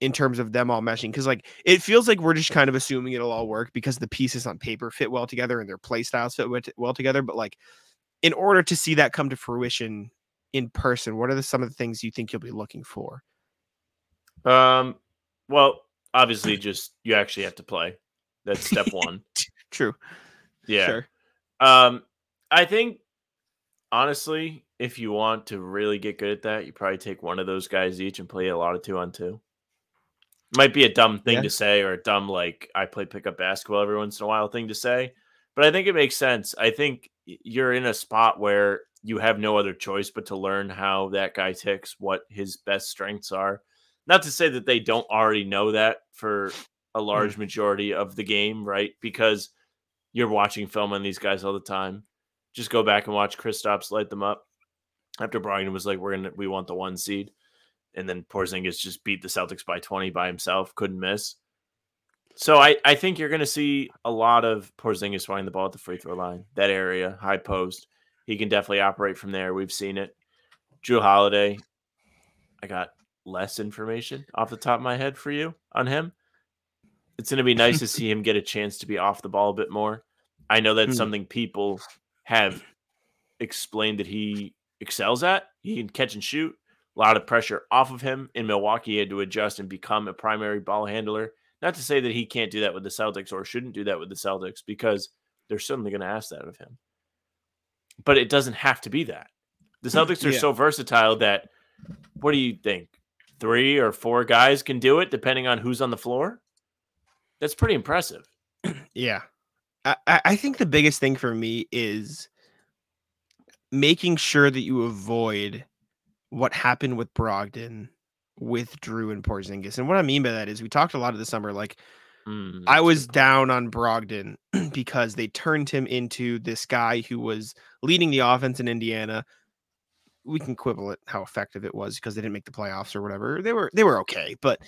in terms of them all meshing? Because like it feels like we're just kind of assuming it'll all work because the pieces on paper fit well together and their play styles fit well together. But like, in order to see that come to fruition in person, what are the, some of the things you think you'll be looking for? Um, well, obviously, just you actually have to play. That's step one. True. Yeah. Sure. Um, I think honestly, if you want to really get good at that, you probably take one of those guys each and play a lot of two on two. Might be a dumb thing Yeah. to say or a dumb like I play pickup basketball every once in a while thing to say, but I think it makes sense. I think you're in a spot where you have no other choice but to learn how that guy ticks, what his best strengths are. Not to say that they don't already know that for a large majority of the game, right? Because you're watching film on these guys all the time. Just go back and watch Kristaps light them up after Brogdon was like, "We're gonna, we want the one seed," and then Porzingis just beat the Celtics by 20 by himself, couldn't miss. So I, I think you're gonna see a lot of Porzingis finding the ball at the free throw line, that area, high post. He can definitely operate from there. We've seen it. Jrue Holiday, I got less information off the top of my head for you on him. It's going to be nice to see him get a chance to be off the ball a bit more. I know that's Hmm. something people have explained that he excels at. He can catch and shoot. A lot of pressure off of him in Milwaukee. He had to adjust and become a primary ball handler. Not to say that he can't do that with the Celtics or shouldn't do that with the Celtics because they're certainly going to ask that of him. But it doesn't have to be that. The Celtics are Yeah. so versatile that what do you think? Three or four guys can do it depending on who's on the floor? That's pretty impressive. Yeah. I, I think the biggest thing for me is making sure that you avoid what happened with Brogdon with Jrue and Porzingis. And what I mean by that is we talked a lot of the summer, like Mm, I was down on Brogdon because they turned him into this guy who was leading the offense in Indiana. We can quibble at how effective it was because they didn't make the playoffs or whatever. They were they were okay, but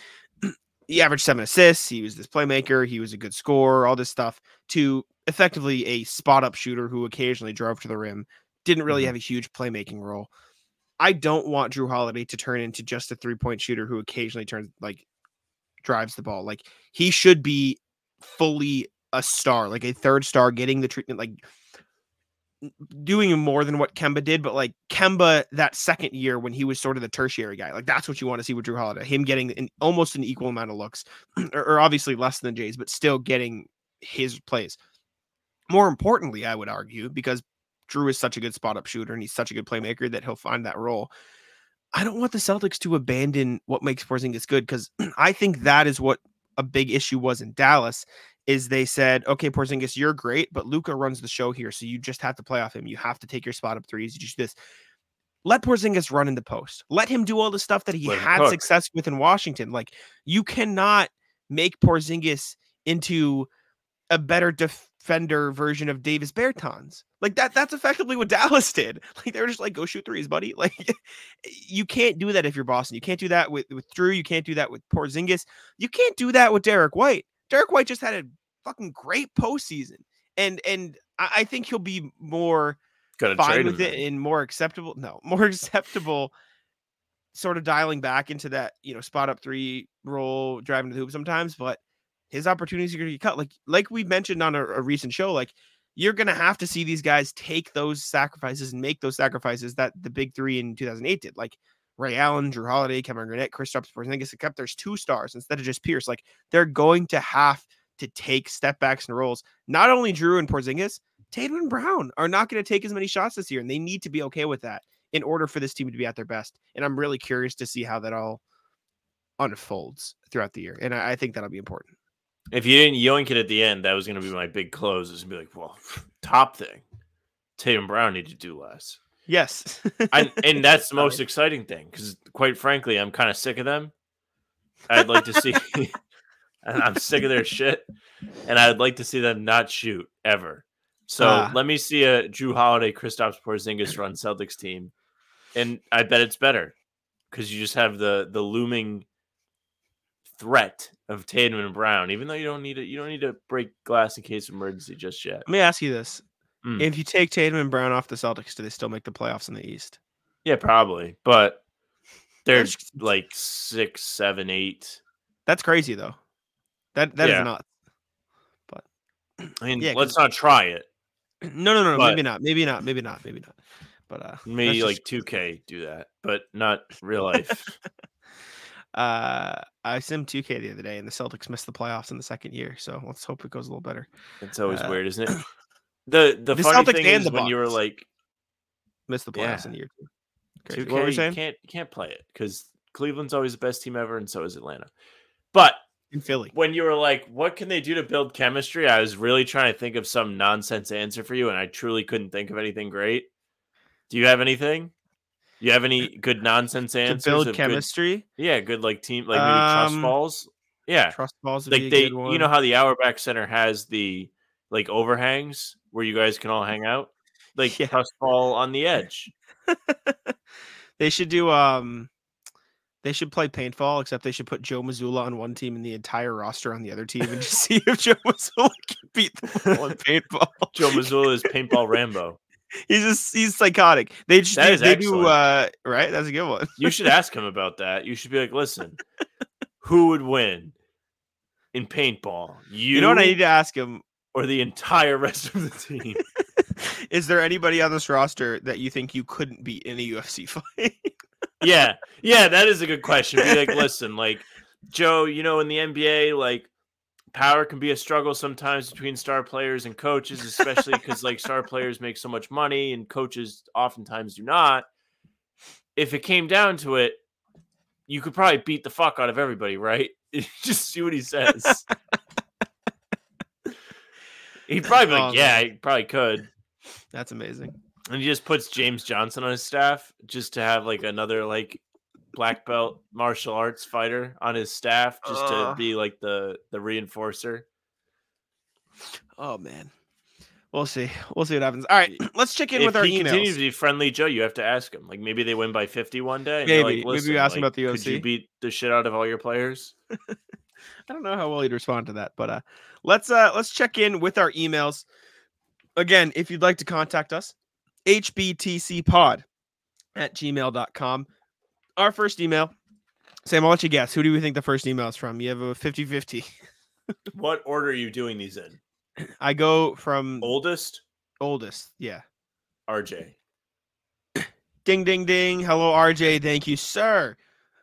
he averaged seven assists. He was this playmaker. He was a good scorer. All this stuff to effectively a spot up shooter who occasionally drove to the rim. Didn't really Mhm. have a huge playmaking role. I don't want Jrue Holiday to turn into just a three point shooter who occasionally turns like drives the ball. Like he should be fully a star, like a third star, getting the treatment, like doing more than what Kemba did. But like Kemba, that second year when he was sort of the tertiary guy, like that's what you want to see with Jrue Holiday. Him getting an, almost an equal amount of looks, or, or obviously less than Jay's, but still getting his plays. More importantly, I would argue because Jrue is such a good spot up shooter and he's such a good playmaker that he'll find that role. I don't want the Celtics to abandon what makes Porzingis good because I think that is what a big issue was in Dallas. Is they said, okay, Porzingis, you're great, but Luka runs the show here, so you just have to play off him. You have to take your spot up threes. You just do this. Let Porzingis run in the post. Let him do all the stuff that he Let had success with in Washington. Like you cannot make Porzingis into a better defender version of Davis Bertans. Like that that's effectively what Dallas did. Like they were just like go shoot threes, buddy. Like you can't do that if you're Boston. You can't do that with with Jrue, you can't do that with Porzingis. You can't do that with Derrick White. Derrick White just had a fucking great postseason. And and I, I think he'll be more Gotta fine with him it and more acceptable. No, more acceptable. Sort of dialing back into that, you know, spot up three role, driving to the hoop sometimes, but his opportunities are going to get cut. Like like we mentioned on a, a recent show, like you're going to have to see these guys take those sacrifices and make those sacrifices that the big three in 2008 did. Like Ray Allen, Jrue Holiday, Kevin Garnett, Kristaps Porzingis, except there's two stars instead of just Pierce. Like they're going to have to take step backs and rolls. Not only Jrue and Porzingis, Tatum and Brown are not going to take as many shots this year, and they need to be okay with that in order for this team to be at their best. And I'm really curious to see how that all unfolds throughout the year, and I, I think that'll be important. If you didn't yoink it at the end, that was going to be my big close. It's going to be like, well, top thing. Tatum Brown need to do less. Yes, I, and that's the most exciting thing because, quite frankly, I'm kind of sick of them. I'd like to see, and I'm sick of their shit, and I'd like to see them not shoot ever. So Ah. let me see a Jrue Holiday, Kristaps Porzingis run Celtics team, and I bet it's better because you just have the the looming threat of Tatum and Brown. Even though you don't need it, you don't need to break glass in case of emergency just yet. Let me ask you this: Mm. If you take Tatum and Brown off the Celtics, do they still make the playoffs in the East? Yeah, probably, but they're like six, seven, eight. That's crazy, though. That that is Yeah. not. But I mean, Yeah, let's not try it. No, no, no, But- maybe not, maybe not, maybe not, maybe not. But uh, Maybe like just- 2K do that, but not real life. uh, I sim 2K the other day, and the Celtics missed the playoffs in the second year. So let's hope it goes a little better. It's always Uh, weird, isn't it? The the, The funny Celtics thing is when you were like Missed the playoffs Yeah. in year two. Crazy. 2K, What were you you saying? can't you can't play it because Cleveland's always the best team ever, and so is Atlanta. But In Philly. when you were like, what can they do to build chemistry? I was really trying to think of some nonsense answer for you, and I truly couldn't think of anything great. Do you have anything? You have any good nonsense answers? To build of good- chemistry, yeah, good like team, like maybe trust Um, falls. Yeah, trust balls like a they, good one. you know how the Auerbach Center has the like overhangs where you guys can all hang out, like Yeah. trust fall on the edge. they should do um they should play paintball, except they should put Joe Mazzulla on one team and the entire roster on the other team and just see if Joe Mazzulla can beat them all in paintball. Joe Mazzulla is paintball Rambo. he's just he's psychotic. They just That do, they do uh right. That's a good one. You should ask him about that. You should be like, listen, who would win in paintball? You, You know what I need to ask him? or the entire rest of the team? Is there anybody on this roster that you think you couldn't beat in a UFC fight? Yeah, yeah, that is a good question. Be like, listen, like Joe, you know, in the NBA, like power can be a struggle sometimes between star players and coaches, especially because like star players make so much money and coaches oftentimes do not. If it came down to it, you could probably beat the fuck out of everybody, right? Just see what he says. He'd probably be like, Oh, yeah, man. he probably could. That's amazing. And he just puts James Johnson on his staff just to have like another like black belt martial arts fighter on his staff just to be like the the reinforcer. Oh man. We'll see. We'll see what happens. All right, let's check in if with our he continues to be friendly Joe, you have to ask him. Like maybe they win by 50 one day. Maybe. like, Maybe we "Listen, ask him about the OC. Could you beat the shit out of all your players? I don't know how well he'd respond to that, but uh let's uh let's check in with our emails. Again, if you'd like to contact us, hbtcpod at gmail.com. Our first email. Sam, I'll let you guess. Who do we think the first email is from? You have a 50-50. What order are you doing these in? I go from Oldest, oldest. Yeah. RJ. Ding ding ding. Hello, RJ. Thank you, sir,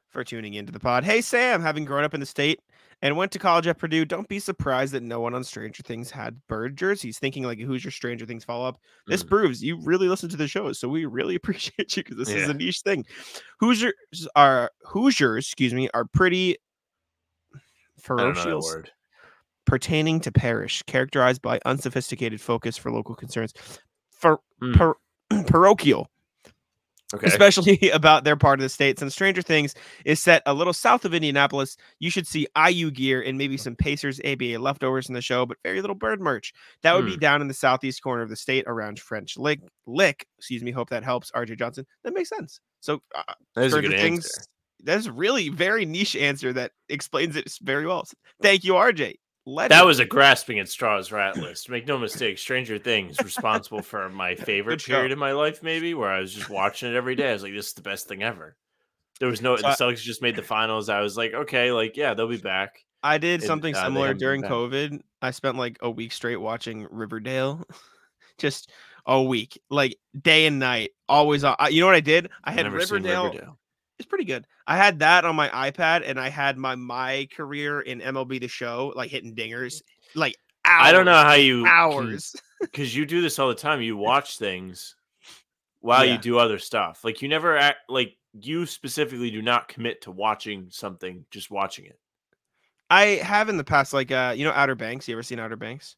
for tuning into the pod. Hey Sam, having grown up in the state and went to college at Purdue, don't be surprised that no one on Stranger Things had bird jerseys. Thinking like, who's your Stranger Things follow up? This Mm. proves you really listen to the shows, so we really appreciate you because this is a niche thing. Hoosiers are Hoosiers, excuse me, are pretty I don't know that ferocious pertaining to parish, characterized by unsophisticated focus for local concerns. For par- parochial Okay. especially about their part of the state. Since Stranger Things is set a little south of Indianapolis, you should see IU gear and maybe some Pacers ABA leftovers in the show, but very little bird merch. That would be down in the southeast corner of the state around French Lick. Lick, excuse me. Hope that helps. RJ Johnson. That makes sense. So uh, a Stranger good Things. answer. That's really very niche answer that explains it very well. Thank you, RJ. That was a grasping at straws rat list. Make no mistake, Stranger Things responsible for my favorite period in my life, maybe where I was just watching it every day. I was like, this is the best thing ever. There was no So the Celtics just made the finals. I was like, okay, like yeah, they'll be back. I did and, something uh, similar during. COVID. I spent like a week straight watching Riverdale. just a week, like day and night, always on. uh, You know what I did? I had Riverdale. Riverdale. It's pretty good. I had that on my iPad, and I had my my career in MLB The Show, like hitting dingers, like hours, I don't know how you hours. because you do this all the time. You watch things while Yeah. you do other stuff. Like you never act like you specifically do not commit to watching something, just watching it. I have in the past, like uh, you know, Outer Banks. You ever seen Outer Banks?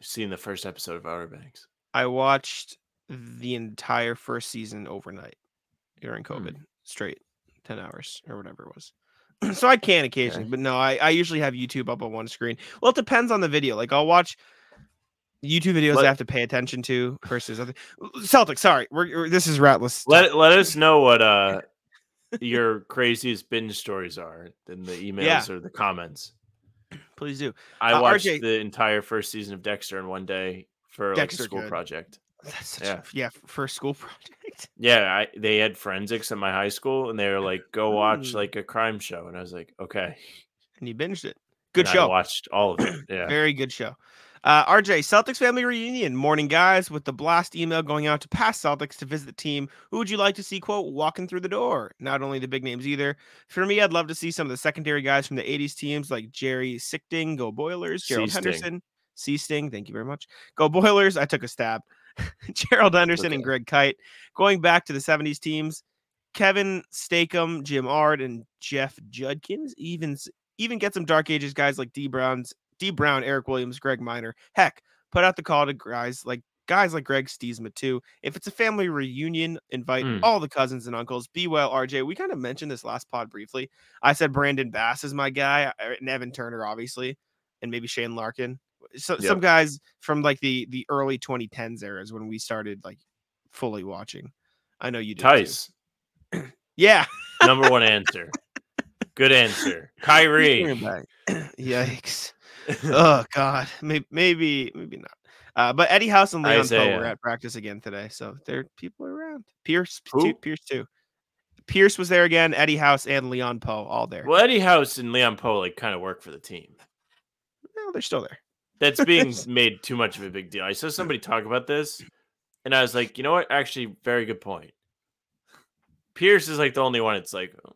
I've seen the first episode of Outer Banks. I watched the entire first season overnight during Hmm. COVID, straight ten hours or whatever it was. so I can occasionally, Okay. but no, I, I usually have YouTube up on one screen. Well, it depends on the video. Like I'll watch YouTube videos Let- I have to pay attention to versus other Celtics. Sorry, we're, we're- this is ratless. Let let us know what uh your craziest binge stories are in the emails Yeah. or the comments. Please do. I Uh, watched RJ the entire first season of Dexter in one day for like a school good. project. That's such Yeah. a, yeah, first school project. Yeah, I, they had forensics at my high school, and they were like, "Go watch like a crime show," and I was like, "Okay." And you binged it. Good And I show. watched all of it. Yeah. Very good show. Uh, RJ, Celtics family reunion. Morning, guys. With the blast email going out to past Celtics to visit the team, who would you like to see, quote, walking through the door? Not only the big names either. For me, I'd love to see some of the secondary guys from the 80s teams like Jerry Sichting, go Boilers, Gerald Seasting. Henderson, C Sting, thank you very much. Go Boilers. I took a stab. Gerald Henderson and Greg Kite. Going back to the 70s teams, Kevin Stacom, Jim Ard, and Jeff Judkins. Even even get some Dark Ages guys like D Brown's D Brown, Eric Williams, Greg Minor. Heck, put out the call to guys like guys like Greg Stiemsma too. If it's a family reunion, invite Mm. all the cousins and uncles. Be well, RJ. We kind of mentioned this last pod briefly. I said Brandon Bass is my guy, uh, and Evan Turner, obviously, and maybe Shane Larkin. So, some guys from like the the early 2010s eras when we started like fully watching. I know you did. Tice, Yeah. number one answer. Good answer. Kyrie. Yikes. oh God. Maybe maybe maybe not. Uh, but Eddie House and Leon Powe were at practice again today, so there are people around. Pierce, Who? too, Pierce too. Pierce was there again. Eddie House and Leon Powe all there. well, Eddie House and Leon Powe like kind of work for the team. No, they're still there. That's being made too much of a big deal. I saw somebody talk about this, and I was like, you know what? Actually, very good point. Pierce is like the only one. It's like, oh,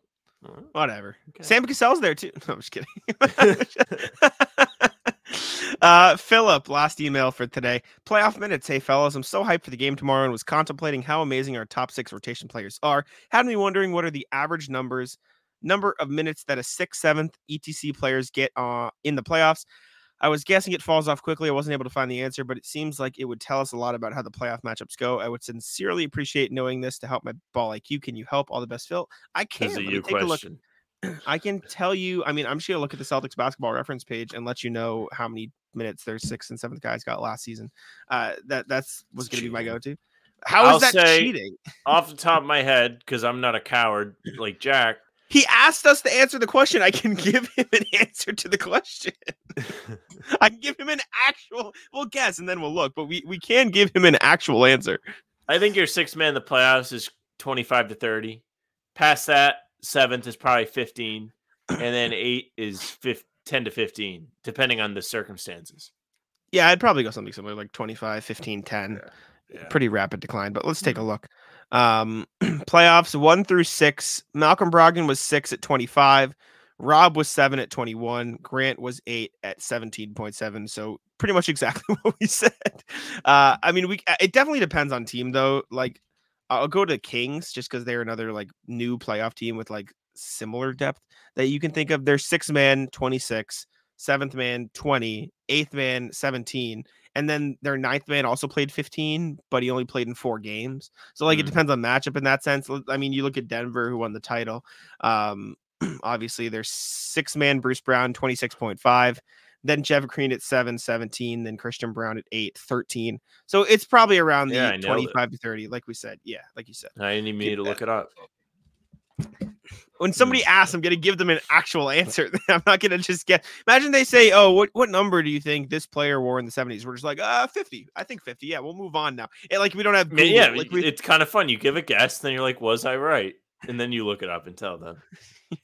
Whatever. okay. Sam Cassell's there too. No, I'm just kidding. uh, Philip, last email for today. Playoff minutes. Hey, fellas, I'm so hyped for the game tomorrow and was contemplating how amazing our top six rotation players are. Had me wondering what are the average numbers, number of minutes that a sixth, seventh ETC players get uh, in the playoffs. I was guessing it falls off quickly. I wasn't able to find the answer, but it seems like it would tell us a lot about how the playoff matchups go. I would sincerely appreciate knowing this to help my ball IQ. Can you help? All the best, Phil. I can. This is a Let me you take a look. I can tell you. I mean, I'm just gonna look at the Celtics basketball reference page and let you know how many minutes their sixth and seventh guys got last season. Uh, that that's was gonna be my go-to. How is I'll that say- cheating? Off the top of my head, because I'm not a coward like Jack. He asked us to answer the question. I can give him an answer to the question. I can give him an actual. We'll guess and then we'll look, but we we can give him an actual answer. I think your sixth man in the playoffs is 25 to 30. Past that, seventh is probably 15. And then eight is fif- 10 to 15, depending on the circumstances. Yeah, I'd probably go something similar like 25, 15, 10. Yeah. pretty rapid decline, but let's take a look. Um, playoffs one through six. Malcolm Brogdon was six at 25. Rob was seven at 21. Grant was eight at 17.7. So pretty much exactly what we said. Uh, I mean, we it definitely depends on team though. Like I'll go to the Kings just because they're another like new playoff team with like similar depth that you can think of. They're six man 26, seventh man 20, eighth man 17 and then their ninth man also played 15, but he only played in four games. So like it Mm. depends on matchup in that sense. I mean, you look at Denver who won the title. Um, obviously there's six man Bruce Brown 26.5, then Jeff Green at 7, 17, then Christian Braun at 8, 13. So it's probably around Yeah, the it. 25 to 30, like we said. Yeah, like you said. I didn't even need to look it up. When somebody asks, I'm gonna give them an actual answer. I'm not gonna just get. Imagine they say, "Oh, what what number do you think this player wore in the '70s?" We're just like, "Uh, 50. I think 50. Yeah, we'll move on now." And like we don't have. Google, yeah, like we, it's kind of fun. You give a guess, then you're like, was I right? And then you look it up and tell them.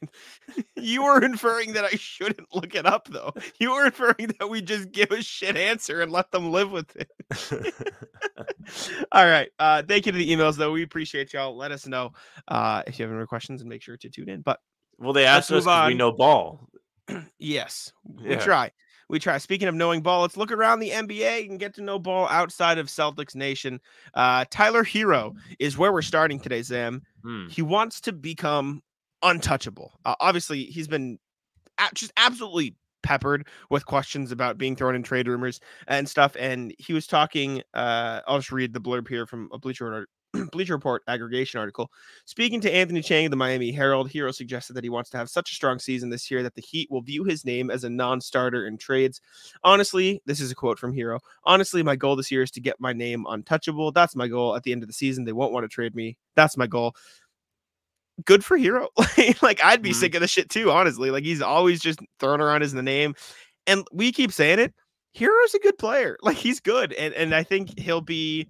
you were inferring that I shouldn't look it up, though. You were inferring that we just give a shit answer and let them live with it. All right. Uh, thank you to the emails, though. We appreciate y'all. Let us know uh, if you have any questions and make sure to tune in. But well, they asked us we know ball. yes, we Yeah. try. We try. Speaking of knowing ball, let's look around the NBA and get to know ball outside of Celtics Nation. Uh, Tyler Herro is where we're starting today, Zam. Hmm. he wants to become untouchable. Uh, obviously, he's been just absolutely peppered with questions about being thrown in trade rumors and stuff. And he was talking. Uh, I'll just read the blurb here from a Bleacher Report, Bleacher Report aggregation article. Speaking to Anthony Chiang of the Miami Herald, Herro suggested that he wants to have such a strong season this year that the Heat will view his name as a non-starter in trades. Honestly, this is a quote from Herro. Honestly, my goal this year is to get my name untouchable. That's my goal. At the end of the season, they won't want to trade me. That's my goal good for Herro. like I'd be Mhm. sick of the shit too, honestly. Like he's always just thrown around as the name. And we keep saying it. Herro's a good player. Like he's good. And and I think he'll be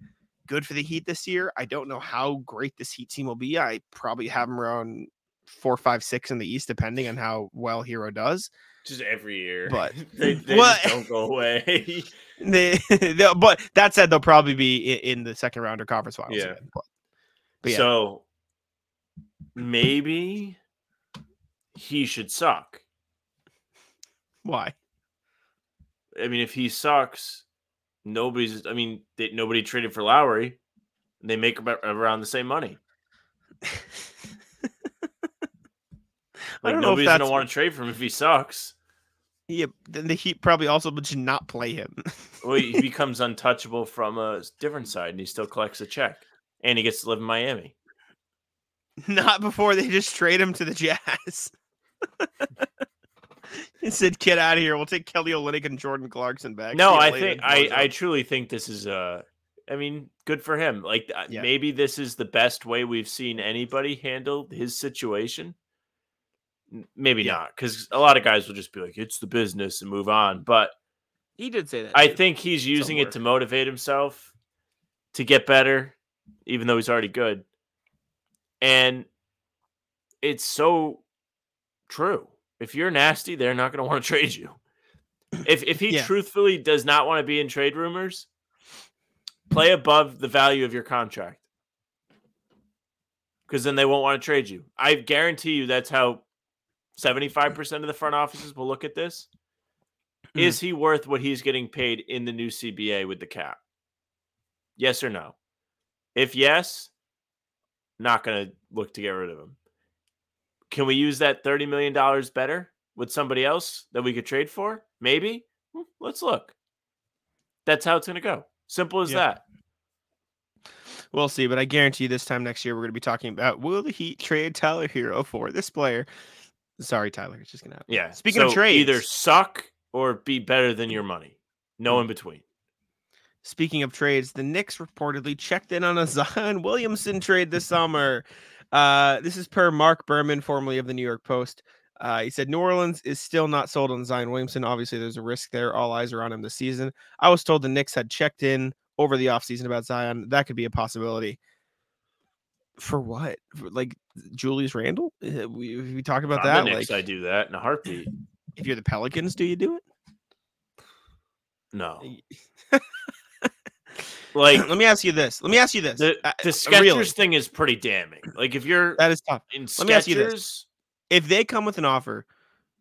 good for the Heat this year. I don't know how great this Heat team will be. I probably have them around four, five, six in the East, depending on how well Herro does. Just every year, But- they, they Well- don't go away. They, but that said, they'll probably be in the second round or conference finals. Yeah. again. But, but yeah, So maybe he should suck. why? I mean, if he sucks, nobody's. I mean, they, nobody traded for Lowry. They make about around the same money. Like don't know if nobody's gonna want to trade for him if he sucks. Yeah, then the Heat probably also would should not play him. Well, he becomes untouchable from a different side, and he still collects a check, and he gets to live in Miami. Not before they just trade him to the Jazz. he said, "Get out of here. We'll take Kelly Olynyk and Jordan Clarkson back." No, I later, think I. I truly think this is uh I mean, good for him. Like uh, Yeah. maybe this is the best way we've seen anybody handle his situation. Maybe Yeah. not, because a lot of guys will just be like, "It's the business" and move on. But he did say that. I too. think he's using it to motivate himself to get better, even though he's already good. And it's so true. If you're nasty, they're not going to want to trade you. If if he Yeah. truthfully does not want to be in trade rumors, play above the value of your contract. Because then they won't want to trade you. I guarantee you that's how 75% of the front offices will look at this. Mhm. Is he worth what he's getting paid in the new CBA with the cap? Yes or no? If yes, not going to look to get rid of him. Can we use that $30 million better with somebody else that we could trade for? Maybe. Hmm, Let's look. That's how it's going to go. Simple as Yeah. that. we'll see, but I guarantee you this time next year we're going to be talking about will the Heat trade Tyler Herro for this player? Sorry, Tyler, it's just going to happen. Yeah. Speaking of trades, either suck or be better than your money. No in between. Speaking of trades, the Knicks reportedly checked in on a Zion Williamson trade this summer. Uh, this is per Marc Berman, formerly of the New York Post. Uh, he said New Orleans is still not sold on Zion Williamson. Obviously, there's a risk there. All eyes are on him this season. I was told the Knicks had checked in over the offseason about Zion. That could be a possibility. For what? For, like Julius Randle? Uh, We, we talked about that. Knicks, Like, I do that in a heartbeat. if you're the Pelicans, do you do it? No. Like Let me ask you this. Let me ask you this. the, Uh, the uh, Skechers really, thing is pretty damning. Like if you're that is tough. in let me ask you this. If they come with an offer,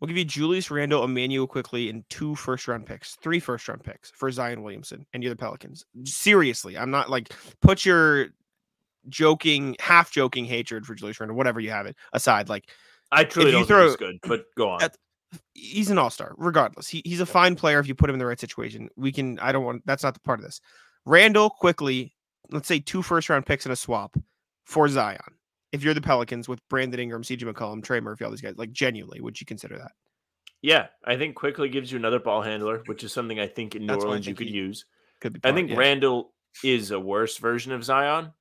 we'll give you Julius Randle, Immanuel Quickley, and two first round picks, three first round picks for Zion Williamson, and you're the Pelicans. Seriously, I'm not like put your joking, half joking hatred for Julius Randle, whatever you have it aside. Like I truly don't throw- think he's good. But go on. At- he's an all star, regardless. He, he's a fine player if you put him in the right situation. We can. I don't want. That's not the part of this. Randle Quickley. Let's say two first round picks and a swap for Zion. If you're the Pelicans with Brandon Ingram, CJ McCollum, Trey Murphy, all these guys, like genuinely, would you consider that? yeah, I think Quickley gives you another ball handler, which is something I think in New That's Orleans you could use. Could be. I think yeah. Randle is a worse version of Zion.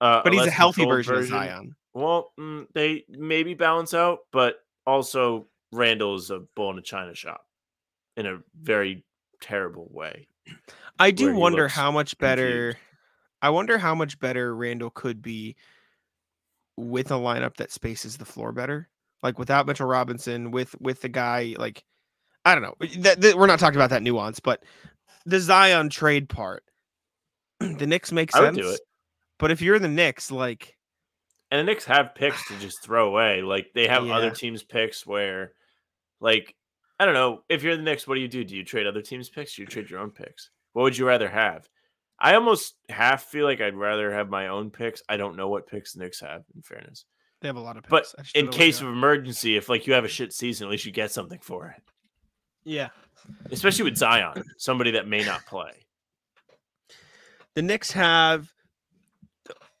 Uh, but he's a healthy controlled version, of Zion. Well, mm, they maybe balance out, but also Randle is a bull in a china shop in a very terrible way. I do wonder how much better. confused. I wonder how much better Randle could be with a lineup that spaces the floor better. Like without Mitchell Robinson, with with the guy like I don't know. Eh, that, that- we're not talking about that nuance, but the Zion trade part, the Knicks make I sense. would do it. But if you're the Knicks, like And the Knicks have picks to just throw away. Like they have other teams' picks where, like, I don't know. If you're in the Knicks, what do you do? Do you trade other teams' picks? Do you trade your own picks? What would you rather have? I almost half feel like I'd rather have my own picks. I don't know what picks the Knicks have, in fairness. they have a lot of picks. But I just don't in case of emergency, if like you have a shit season, at least you get something for it. yeah, Especially with Zion, somebody that may not play. the Knicks have.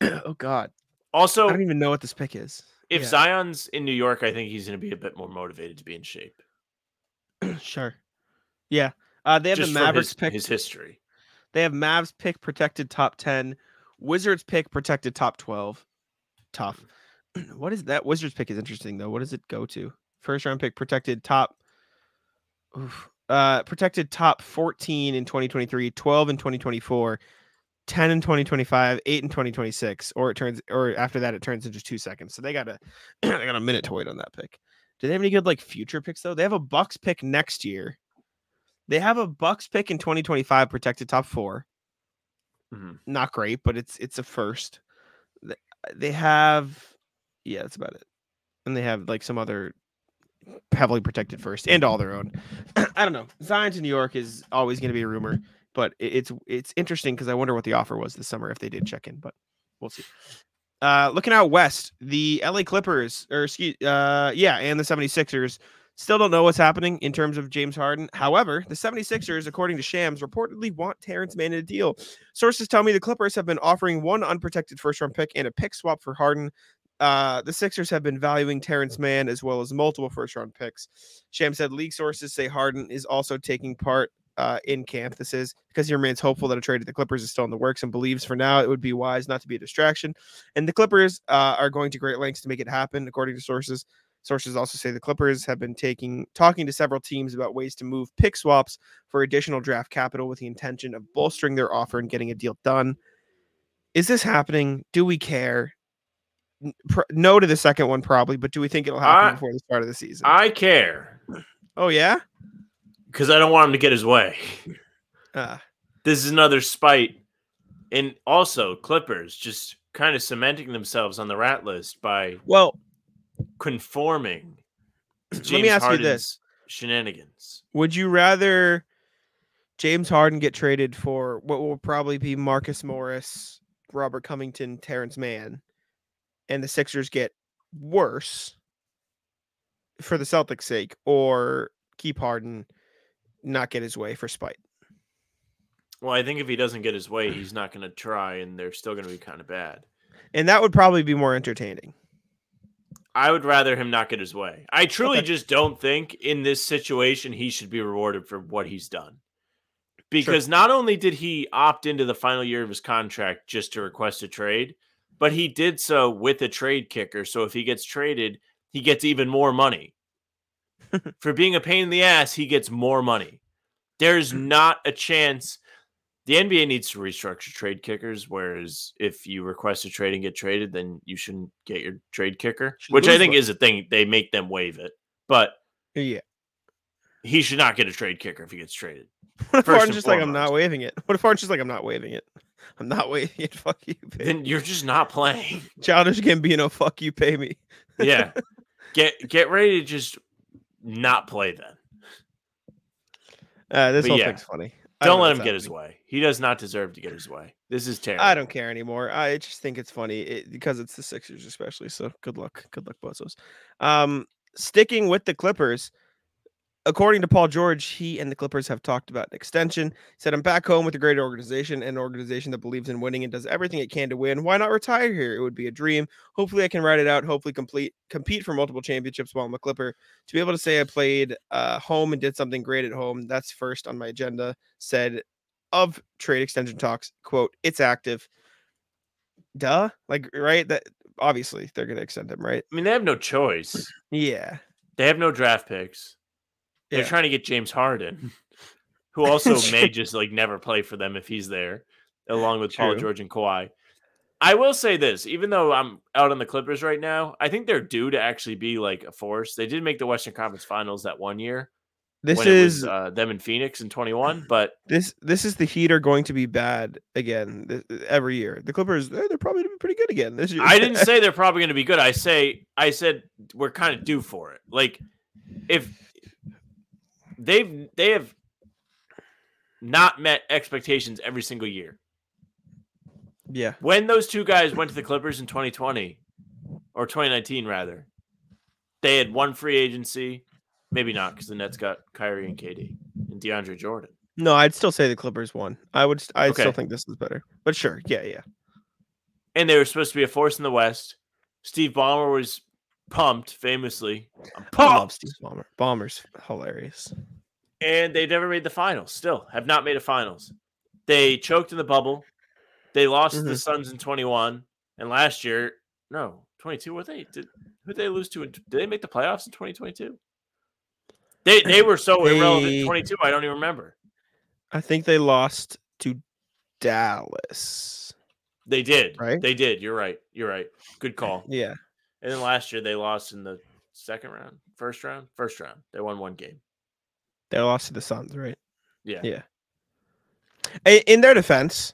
oh God, Also, I don't even know what this pick is. if yeah. Zion's in New York, I think he's going to be a bit more motivated to be in shape. sure, yeah, uh, they have Just the Mavericks his, pick. his history. They have Mavs pick protected top 10, Wizards pick protected top 12. Tough. what is that? Wizards pick is interesting though. What does it go to? First round pick protected top oof, uh protected top 14 in 2023, 12 in 2024, 10 in 2025, 8 in 2026 or it turns or after that it turns into 2 seconds. So they got a they got a minute to wait on that pick. Do they have any good like future picks though? They have a Bucks pick next year. They have a Bucks pick in 2025 protected top 4 Mhm. not great, but it's it's a first. Th- They have, yeah, that's about it. And they have like some other heavily protected first and all their own. I don't know. Zion to New York is always going to be a rumor, but it's it's interesting because I wonder what the offer was this summer if they did check in, but we'll see. Uh, looking out west, the LA Clippers, or excuse, uh, yeah, and the 76ers still don't know what's happening in terms of James Harden. However, the 76ers, according to Shams, reportedly want Terance Mann in a deal. Sources tell me the Clippers have been offering one unprotected first round pick and a pick swap for Harden. Uh, the Sixers have been valuing Terance Mann as well as multiple first round picks. Sham said league sources say Harden is also taking part uh, in camp. This is because he remains hopeful that a trade to the Clippers is still in the works and believes for now it would be wise not to be a distraction. And the Clippers uh, are going to great lengths to make it happen, according to sources. Sources also say the Clippers have been taking talking to several teams about ways to move pick swaps for additional draft capital with the intention of bolstering their offer and getting a deal done. Is this happening? Do we care? No to the second one, probably, but do we think it'll happen I- before the start of the season? I care oh yeah, because I don't want him to get his way. uh, This is another spite. And also, Clippers just kind of cementing themselves on the rat list by well, conforming to Let me James ask you Harden's this. shenanigans. would you rather James Harden get traded for what will probably be Marcus Morris, Robert Covington, Terance Mann, and the Sixers get worse for the Celtics' sake, or keep Harden, not get his way for spite? Well, I think if he doesn't get his way, he's not going to try, and they're still going to be kind of bad. And that would probably be more entertaining. I would rather him not get his way. I truly Okay. just don't think in this situation he should be rewarded for what he's done. Because not only did he opt into the final year of his contract just to request a trade, but he did so with a trade kicker. So if he gets traded, he gets even more money. for being a pain in the ass, he gets more money. There's hmm. not a chance. The NBA needs to restructure trade kickers, whereas if you request a trade and get traded, then you shouldn't get your trade kicker, Should which I think one. is a thing. They make them waive it, but Yeah. he should not get a trade kicker if he gets traded. What if Harden's just like, I'm not waiving it? What if Harden's just like, I'm not waiving it? I'm not waiving it. Fuck you. Pay. Then you're just not playing. Childish Gambino, fuck you, pay me. Yeah, get get ready to just not play then. Uh, this But whole yeah, thing's funny. I Don't let him get his way. He does not deserve to get his way. This is terrible. I don't care anymore. I just think it's funny it, because it's the Sixers, especially. So good luck. Good luck, Bozos. Um, sticking with the Clippers, according to Paul George, he and the Clippers have talked about an extension. He said, I'm back home with a great organization, an organization that believes in winning and does everything it can to win. Why not retire here? It would be a dream. Hopefully, I can ride it out. Hopefully, complete compete for multiple championships while I'm a Clipper. To be able to say I played uh, home and did something great at home, that's first on my agenda, said of trade extension talks, quote, it's active. Duh. Like, right? That obviously they're gonna extend him, right? I mean, they have no choice. Yeah. They have no draft picks. They're trying to get James Harden, who also may just like never play for them if he's there, along with Paul George and Kawhi. I will say this, even though I'm out on the Clippers right now, I think they're due to actually be like a force. They did make the Western Conference Finals that one year This is was uh, them in Phoenix in 21, but this this is the Heat are going to be bad again th- every year. The Clippers they're, they're probably going to be pretty good again this year. I didn't say they're probably going to be good. I say I said we're kind of due for it. Like if they've they have not met expectations every single year. yeah. When those two guys went to the Clippers in 2020 or 2019 rather, they had one free agency, maybe not because the Nets got Kyrie and KD and DeAndre Jordan. No, I'd still say the Clippers won. I would. I still think this is better. But sure, yeah, yeah. And they were supposed to be a force in the West. Steve Ballmer was pumped, famously. I'm pumped. Steve Ballmer. Bomber's hilarious. and they've never made the finals. Still, have not made a finals. They choked in the bubble. They lost to the. Mm-hmm. Suns in 21, and last year, no, 22. What they did? Who did they lose to? In, did they make the playoffs in 2022? They they were so irrelevant. They- in 22. I don't even remember. I think they lost to Dallas. They did. Right? They did. You're right. You're right. Good call. Yeah. And then last year they lost in the second round, first round, first round. They won one game. They lost to the Suns, right? Yeah. Yeah. In their defense,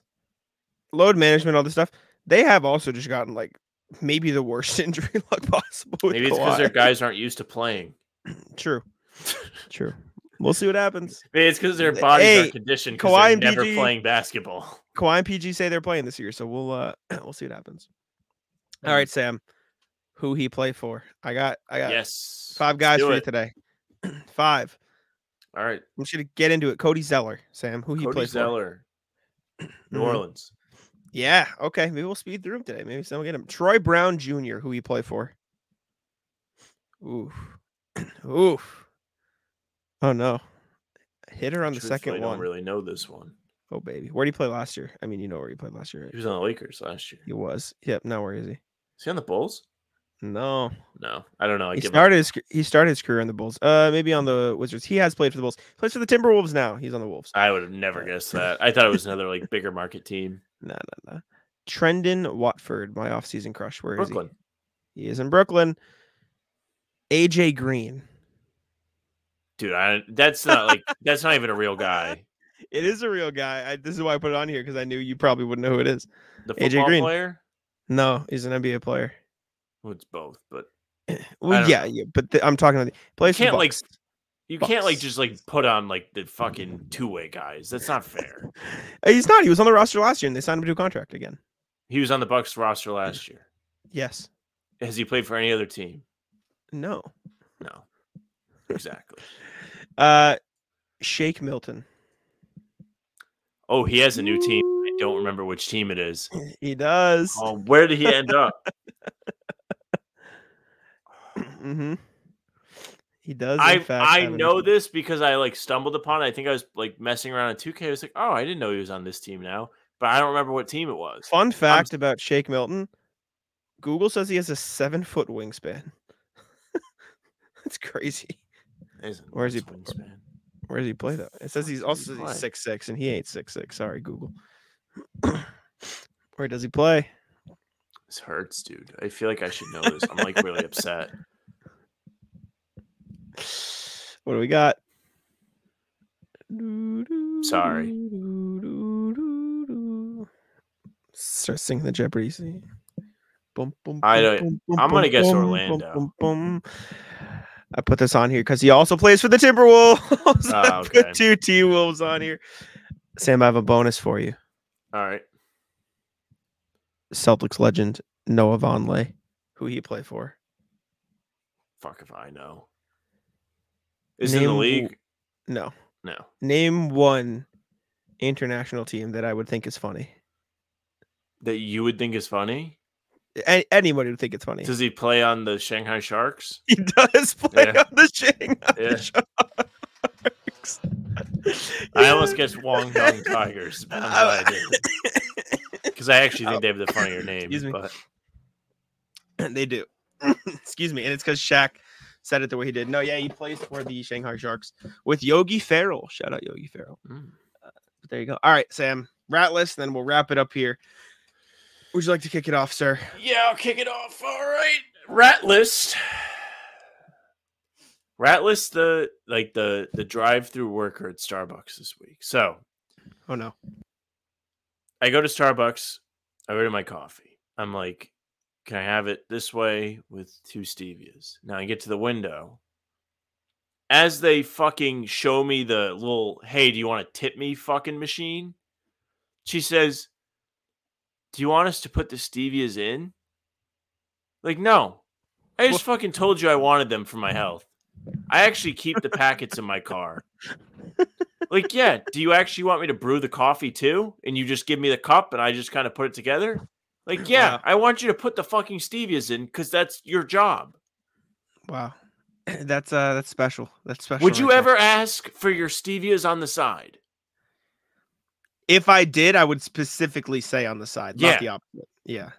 load management, all this stuff, they have also just gotten like maybe the worst injury luck possible. Maybe it's because their guys aren't used to playing. True. True. We'll see what happens. Maybe it's because their bodies Hey, are conditioned because they're and never PG playing basketball. Kawhi and PG say they're playing this year, so we'll uh we'll see what happens. All Mm. Sam. Who he play for? I got I got Yes. five guys for you it. today. five. All right. I'm just gonna get into it. Cody Zeller, Sam. Who he Cody play for? Zeller, New Mhm. Orleans. Yeah. Okay. Maybe we'll speed through him today. Maybe someone get him. Troy Brown Jr. Who he play for? Oof. Oof. Oh no. Hitter on the Truthfully, second I don't one. really know this one. Oh baby. Where did he play last year? I mean, you know where he played last year. Right? He was on the Lakers last year. He was. Yep. Now where is he? Is he on the Bulls? No. No, I don't know. I he give up. started his he started his career in the Bulls. Uh, maybe on the Wizards. He has played for the Bulls. Plays for the Timberwolves now. He's on the Wolves. I would have never guessed that. I thought it was another like bigger market team. No, no, no. Trendon Watford, my offseason crush. Where is Brooklyn. he? He is in Brooklyn. AJ Green. Dude, I that's not like that's not even a real guy. It is a real guy. I, this is why I put it on here because I knew you probably wouldn't know who it is. The AJ football Green. player? No, he's an NBA player. Well, it's both, but Well, yeah, yeah, but the, I'm talking about the for can't, like, Bucks. you can't like just like put on like the fucking two way guys. That's not fair. He's not. He was on the roster last year, and they signed him to a contract again. He was on the Bucks roster last year. Yes. Has he played for any other team? No. No. Exactly. Uh, Shake Milton. Oh, he has a new team. I don't remember which team it is. He does. Oh, where did he end up? mm-hmm. He does. in I fact, I have a new know team. this because I like stumbled upon it. I think I was like messing around on 2K. I was like, oh, I didn't know he was on this team now, but I don't remember what team it was. Fun fact about Shake Milton: Google says he has a seven foot wingspan. That's crazy. Where is he wingspan? Where does he play though? It says he's also he he's six six, and he ain't six six. Sorry, Google. Where does he play? This hurts, dude. I feel like I should know this. I'm like really upset. What do we got? Sorry. Start singing the Jeopardy scene. Bum, bum, I don't- bum, I'm gonna guess Orlando. I put this on here because he also plays for the Timberwolves. I Ah, okay. put two T Wolves on here. Sam, I have a bonus for you. All right. Celtics legend Noah Vonleh, who he play for. Fuck if I know. Is it in the Name league? No, No. name one international team that I would think is funny. That you would think is funny? A- anybody would think it's funny. Does he play on the Shanghai Sharks? He does play Yeah. on the Shanghai Yeah. Sharks. I Yeah. almost guessed Guangdong Tigers. but I'm I. Because I actually think oh. they have the funnier name. Excuse me. But they do. Excuse me, and it's because Shaq said it the way he did. No, yeah, he plays for the Shanghai Sharks with Yogi Ferrell. Shout out Yogi Ferrell. Mm. But there you go. All right, Sam, rat list, then we'll wrap it up here. Would you like to kick it off, sir? Yeah, I'll kick it off. All right. Rat list. Rat list the like the the drive-through worker at Starbucks this week. So Oh no. I go to Starbucks, I order my coffee. I'm like, can I have it this way with two stevias? Now I get to the window. As they fucking show me the little, hey, do you want to tip me fucking machine? She says, Do you want us to put the stevias in? Like, no. I just fucking told you I wanted them for my health. I actually keep the packets in my car. Like, yeah, do you actually want me to brew the coffee too? And you just give me the cup and I just kind of put it together? Like, yeah, Wow. I want you to put the fucking stevias in because that's your job. Wow. That's uh that's special. That's special. Would you there. ever ask for your stevias on the side? If I did, I would specifically say on the side, Yeah. not the opposite. Yeah.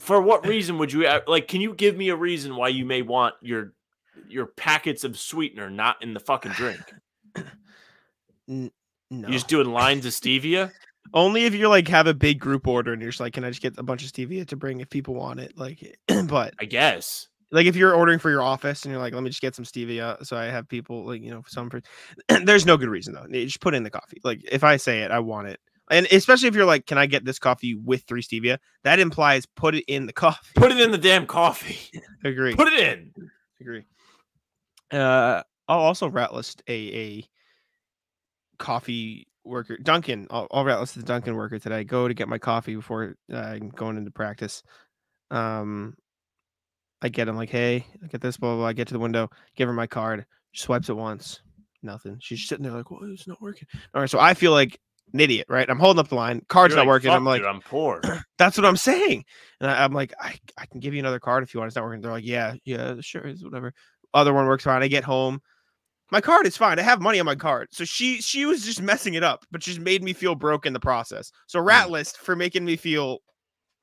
For what reason would you like? Can you give me a reason why you may want your your packets of sweetener not in the fucking drink? No. You just doing lines of stevia? Only if you're like have a big group order and you're just like, can I just get a bunch of stevia to bring if people want it? Like, but I guess. like if you're ordering for your office and you're like, let me just get some stevia so I have people like you know some. per- There's no good reason though. You just put in the coffee. Like if I say it, I want it, and especially if you're like, can I get this coffee with three stevia? That implies put it in the coffee. Put it in the damn coffee. Agree. Put it in. Agree. Uh, I'll also rat list a a coffee worker, Dunkin'. I'll, I'll rat list the Dunkin' worker today. Go to get my coffee before uh, I'm going into practice. Um, I get him like, hey, I get this, blah, blah, blah. I get to the window, give her my card. She swipes it once, nothing. She's sitting there like, well, it's not working. All right, so I feel like an idiot, right? I'm holding up the line, card's You're not like, working. I'm like, dude, I'm poor. that's what I'm saying. And I, I'm like, I, I can give you another card if you want. It's not working. They're like, yeah, yeah, sure, it's whatever. Other one works fine. I get home. My card is fine. I have money on my card. So she she was just messing it up, but she's made me feel broke in the process. So rat list for making me feel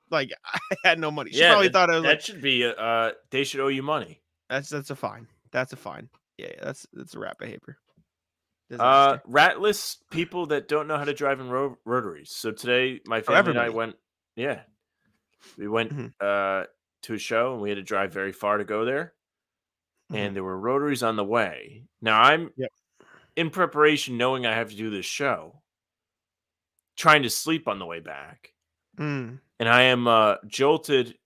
like I had no money. She Yeah, probably that- thought I was that like, should be. Uh, they should owe you money. that's that's a fine. That's a fine. Yeah, yeah that's that's a rat behavior. Uh, rat list people that don't know how to drive in ro- rotaries. So today, my family and I went. Yeah, we went Mhm. uh, to a show and we had to drive very far to go there. And there were rotaries on the way. Now I'm Yep. in preparation, knowing I have to do this show, trying to sleep on the way back, Mm. and I am uh, jolted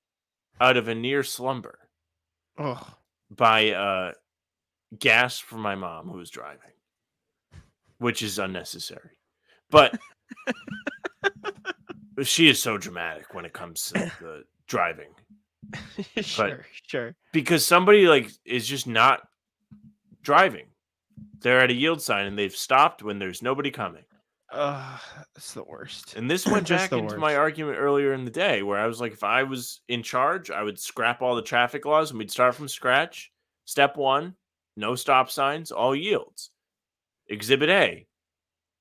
out of a near slumber Oh, by uh, gas from my mom who was driving, which is unnecessary. But she is so dramatic when it comes to the driving sure, sure. because somebody like is just not driving. They're at a yield sign and they've stopped when there's nobody coming. Uh, it's the worst. And this went back into my argument earlier in the day where I was like, if I was in charge, I would scrap all the traffic laws and we'd start from scratch. Step one, no stop signs, all yields. Exhibit A,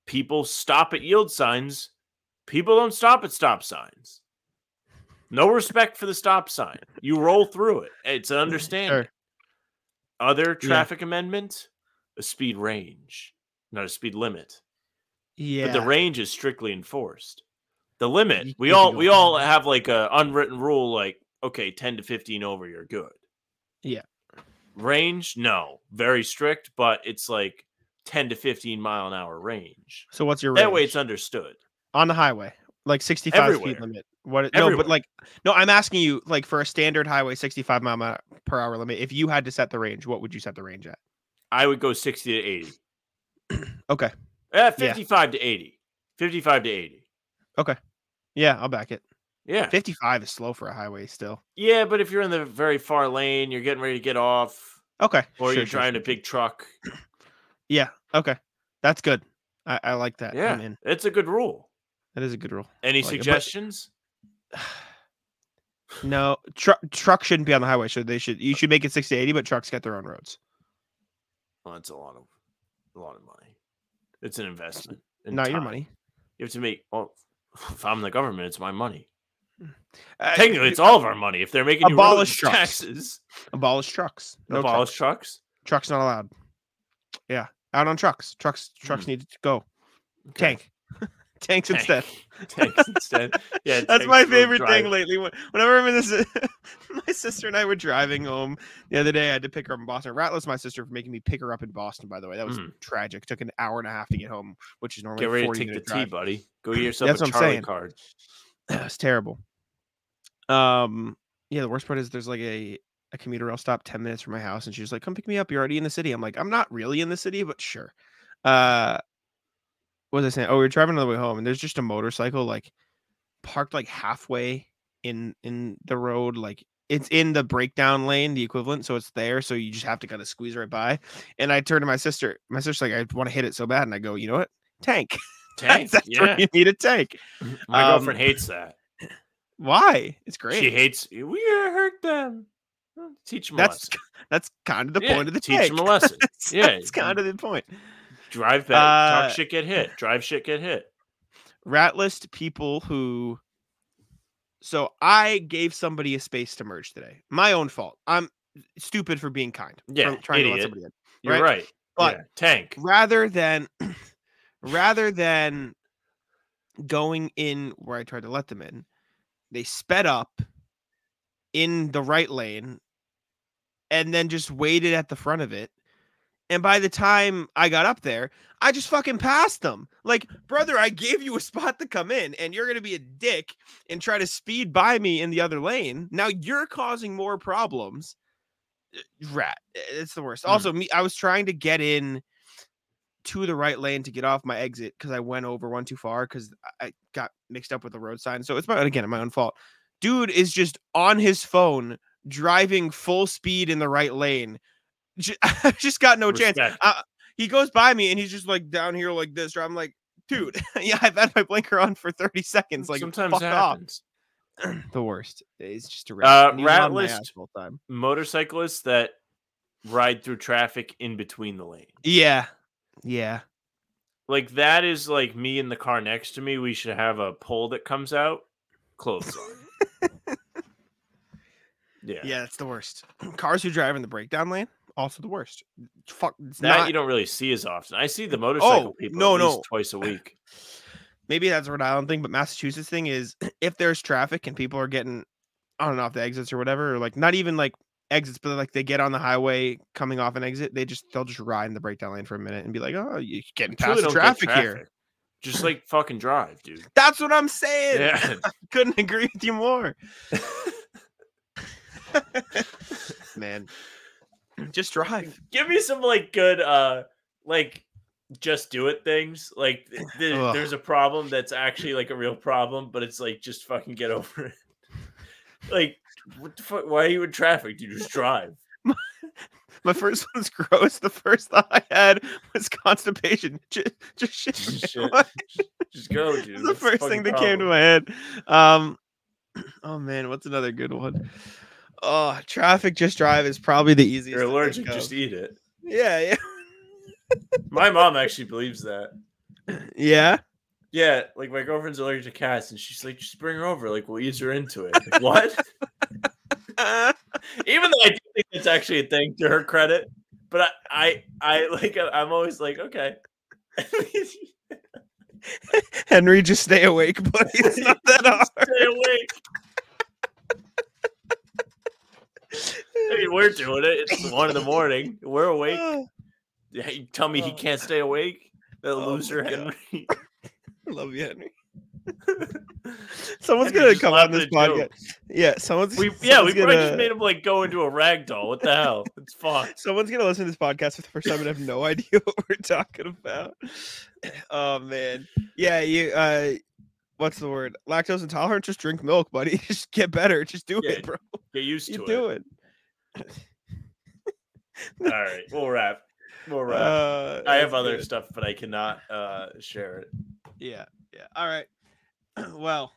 people stop at yield signs. People don't stop at stop signs. No respect for the stop sign. You roll through it. It's an mm, understanding. Sure. Other traffic amendment, a speed range, not a speed limit Yeah. but the range is strictly enforced. The limit, You we all we all over. have like a unwritten rule, like okay, ten to fifteen over, you're good. Yeah. Range, no, very strict, but it's like ten to fifteen mile an hour range. So what's your That way, it's understood. on the highway, like 65 Everywhere. speed limit. What? it- No, but like, no, I'm asking you, like, for a standard highway, 65 mile per hour limit. If you had to set the range, what would you set the range at? I would go sixty to eighty. Okay, Eh, fifty-five to eighty. Fifty-five to eighty. Okay. yeah, I'll back it. Yeah, 55 is slow for a highway still. yeah, but if you're in the very far lane, you're getting ready to get off, Okay, or sure, you're sure, trying sure, a big truck. Yeah, okay, that's good. I, I like that. Yeah, it's a good rule. That is a good rule. Any like suggestions? No, truck truck shouldn't be on the highway. So they should. You should make it 60 80, but trucks get their own roads. Well, that's a lot of a lot of money. It's an investment. in Not your money. You have to make. Well, if I'm the government, it's my money. Uh, Technically, it's all of our money. If they're making Abolish trucks. taxes, abolish trucks. No abolish trucks. trucks. Trucks not allowed. Yeah, out on trucks. Trucks trucks Hmm. need to go. Okay. Tank. Tanks instead. Tanks instead. Yeah, That's my favorite drive. thing lately. When- Whenever I'm in this, my sister and I were driving home the other day. I had to pick her up in Boston. Ratless, my sister, for making me pick her up in Boston. By the way, that was Mhm. tragic. Took an hour and a half to get home, which is normally Get ready to take the drive. buddy. Go get yourself That's a what I'm Charlie saying. card. it's terrible. Um, yeah, the worst part is there's like a a commuter rail stop 10 minutes from my house, and she's like, "Come pick me up. You're already in the city." I'm like, "I'm not really in the city, but sure." Uh, what was I saying? Oh, we were driving on the way home, and there's just a motorcycle like parked like halfway in in the road, like it's in the breakdown lane, the equivalent. So it's there, so you just have to kind of squeeze right by. And I turned to my sister. My sister's like, "I want to hit it so bad," and I go, "You know what? Tank. Tank. That's yeah. where you need a tank. My Um, girlfriend hates that. Why? It's great. She hates. We hurt them. Teach them a That's lesson. that's kind of the Yeah, point of the teach tank. them a lesson. that's, Yeah, that's kind of the point. Drive back. Uh, talk shit, get hit. Drive shit, get hit. Rat list people who. So I gave somebody a space to merge today. My own fault. I'm stupid for being kind. Yeah, trying to let somebody in. You're right? right. But- yeah. tank. rather than rather than going in where I tried to let them in, they sped up in the right lane and then just waited at the front of it. And by the time I got up there, I just fucking passed them. Like, brother, I gave you a spot to come in, and you're gonna be a dick and try to speed by me in the other lane. Now you're causing more problems. Uh, Rat, it's the worst. Hmm. Also, me, I was trying to get in to the right lane to get off my exit because I went over one too far because I got mixed up with the road sign. So it's my again my own fault. Dude is just on his phone driving full speed in the right lane. Ju- I've just got no chance. Uh, he goes by me and he's just like down here like this. I'm like, dude, yeah, I've had my blinker on for 30 seconds. Like, Sometimes fuck it off. The worst. It's just a Uh, rat. he's rat list- time. Motorcyclists that ride through traffic in between the lanes. Yeah, yeah. Like that is like me in the car next to me. We should have a pole that comes out. Clothes on. yeah. Yeah, that's the worst. Cars who drive in the breakdown lane, also the worst. Fuck, it's That not, you don't really see as often. I see the motorcycle Oh, people no, at least no. twice a week. maybe that's a Rhode Island thing, but Massachusetts thing is if there's traffic and people are getting on and off the exits or whatever, or like not even like exits, but like they get on the highway coming off an exit, they just they'll just ride in the breakdown lane for a minute and be like, oh, you're getting past the don't get traffic, here. Just like fucking drive, dude. That's what I'm saying. Yeah. Couldn't agree with you more. Man. Just drive. Give me some like good uh like just do it things. Like th- th- there's a problem that's actually like a real problem, but it's like just fucking get over it. like what the fuck? Why are you in traffic? You just drive. My first one's gross. The first thought I had was constipation. Just, just shit. Just shit. Just go, dude. That's the That's first thing that came to my head. Um, oh man, what's another good one? Oh, traffic just drive is probably the easiest. You're allergic, just eat it. yeah, yeah, My mom actually believes that. yeah. Yeah, like my girlfriend's allergic to cats, and she's like, just bring her over. Like, we'll ease her into it. Like, what? Even though I do think that's actually a thing to her credit, but I, I, I like, I'm always like, okay. Henry, just stay awake, buddy. It's not that hard. Stay awake. I mean, we're doing it. It's one in the morning. We're awake. Yeah, you tell me he can't stay awake. That Oh loser. Henry. Love you, Henry. someone's Henry gonna come on this a joke. podcast. Yeah, someone's. We yeah, we someone's probably gonna, just made him like go into a rag doll. What the hell? It's fine. Someone's gonna listen to this podcast for the first time and have no idea what we're talking about. Oh man, yeah, you. uh What's the word? Lactose intolerant? Just drink milk, buddy. Just get better. Just do Yeah, it, bro. Get used to You it. do it. All right, we'll wrap. We'll wrap. Uh, I have other good. stuff, but I cannot uh share it. Yeah, yeah. All right. well,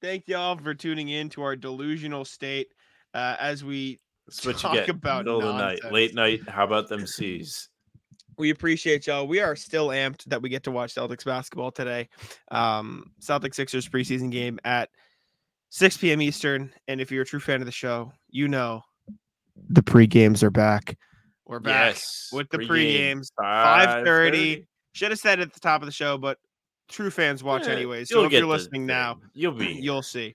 thank y'all for tuning in to our delusional state uh, as we That's Talk you get. about middle of the night, late night. How about them C's? We appreciate y'all. We are still amped that we get to watch Celtics basketball today. Um, Celtics Sixers preseason game at 6 p.m. Eastern. And if you're a true fan of the show, you know the pre games are back. We're back Yes, with the pre games. 5:30. Should have said it at the top of the show, but true fans watch Yeah, anyways. So if you're the listening now, you'll be. you'll see.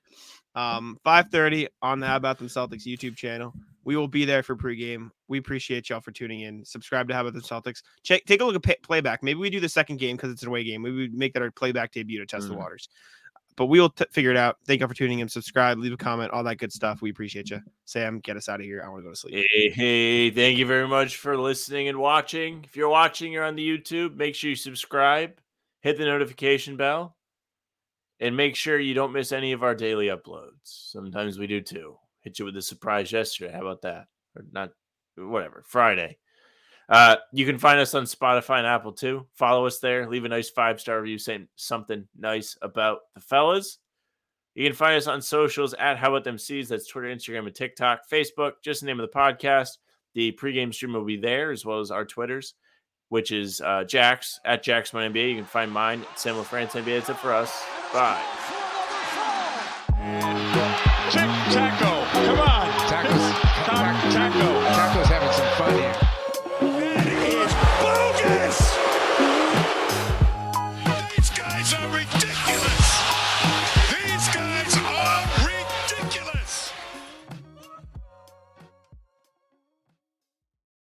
Um, 5:30 on the How About Them Celtics YouTube channel. We will be there for pregame. We appreciate y'all for tuning in. Subscribe to How About Them Celtics. Check, take a look at pay, playback. Maybe we do the second game because it's an away game. Maybe we make that our playback debut to test the Mhm. waters. But we will t- figure it out. Thank you for tuning in. Subscribe, leave a comment, all that good stuff. We appreciate you. Sam, get us out of here. I want to go to sleep. Hey, hey, thank you very much for listening and watching. If you're watching you're on the YouTube, make sure you subscribe, hit the notification bell, and make sure you don't miss any of our daily uploads. Sometimes we do too. Hit you with a surprise yesterday. How about that? Or not, whatever, Friday. Uh, you can find us on Spotify and Apple too. Follow us there. Leave a nice five star review saying something nice about the fellas. You can find us on socials at How About Them C's. That's Twitter, Instagram, and TikTok. Facebook, just the name of the podcast. The pregame stream will be there as well as our Twitters, which is uh, Jax at Jack Simone NBA. You can find mine at Sam LaFrance NBA. That's it for us. Bye. Tic.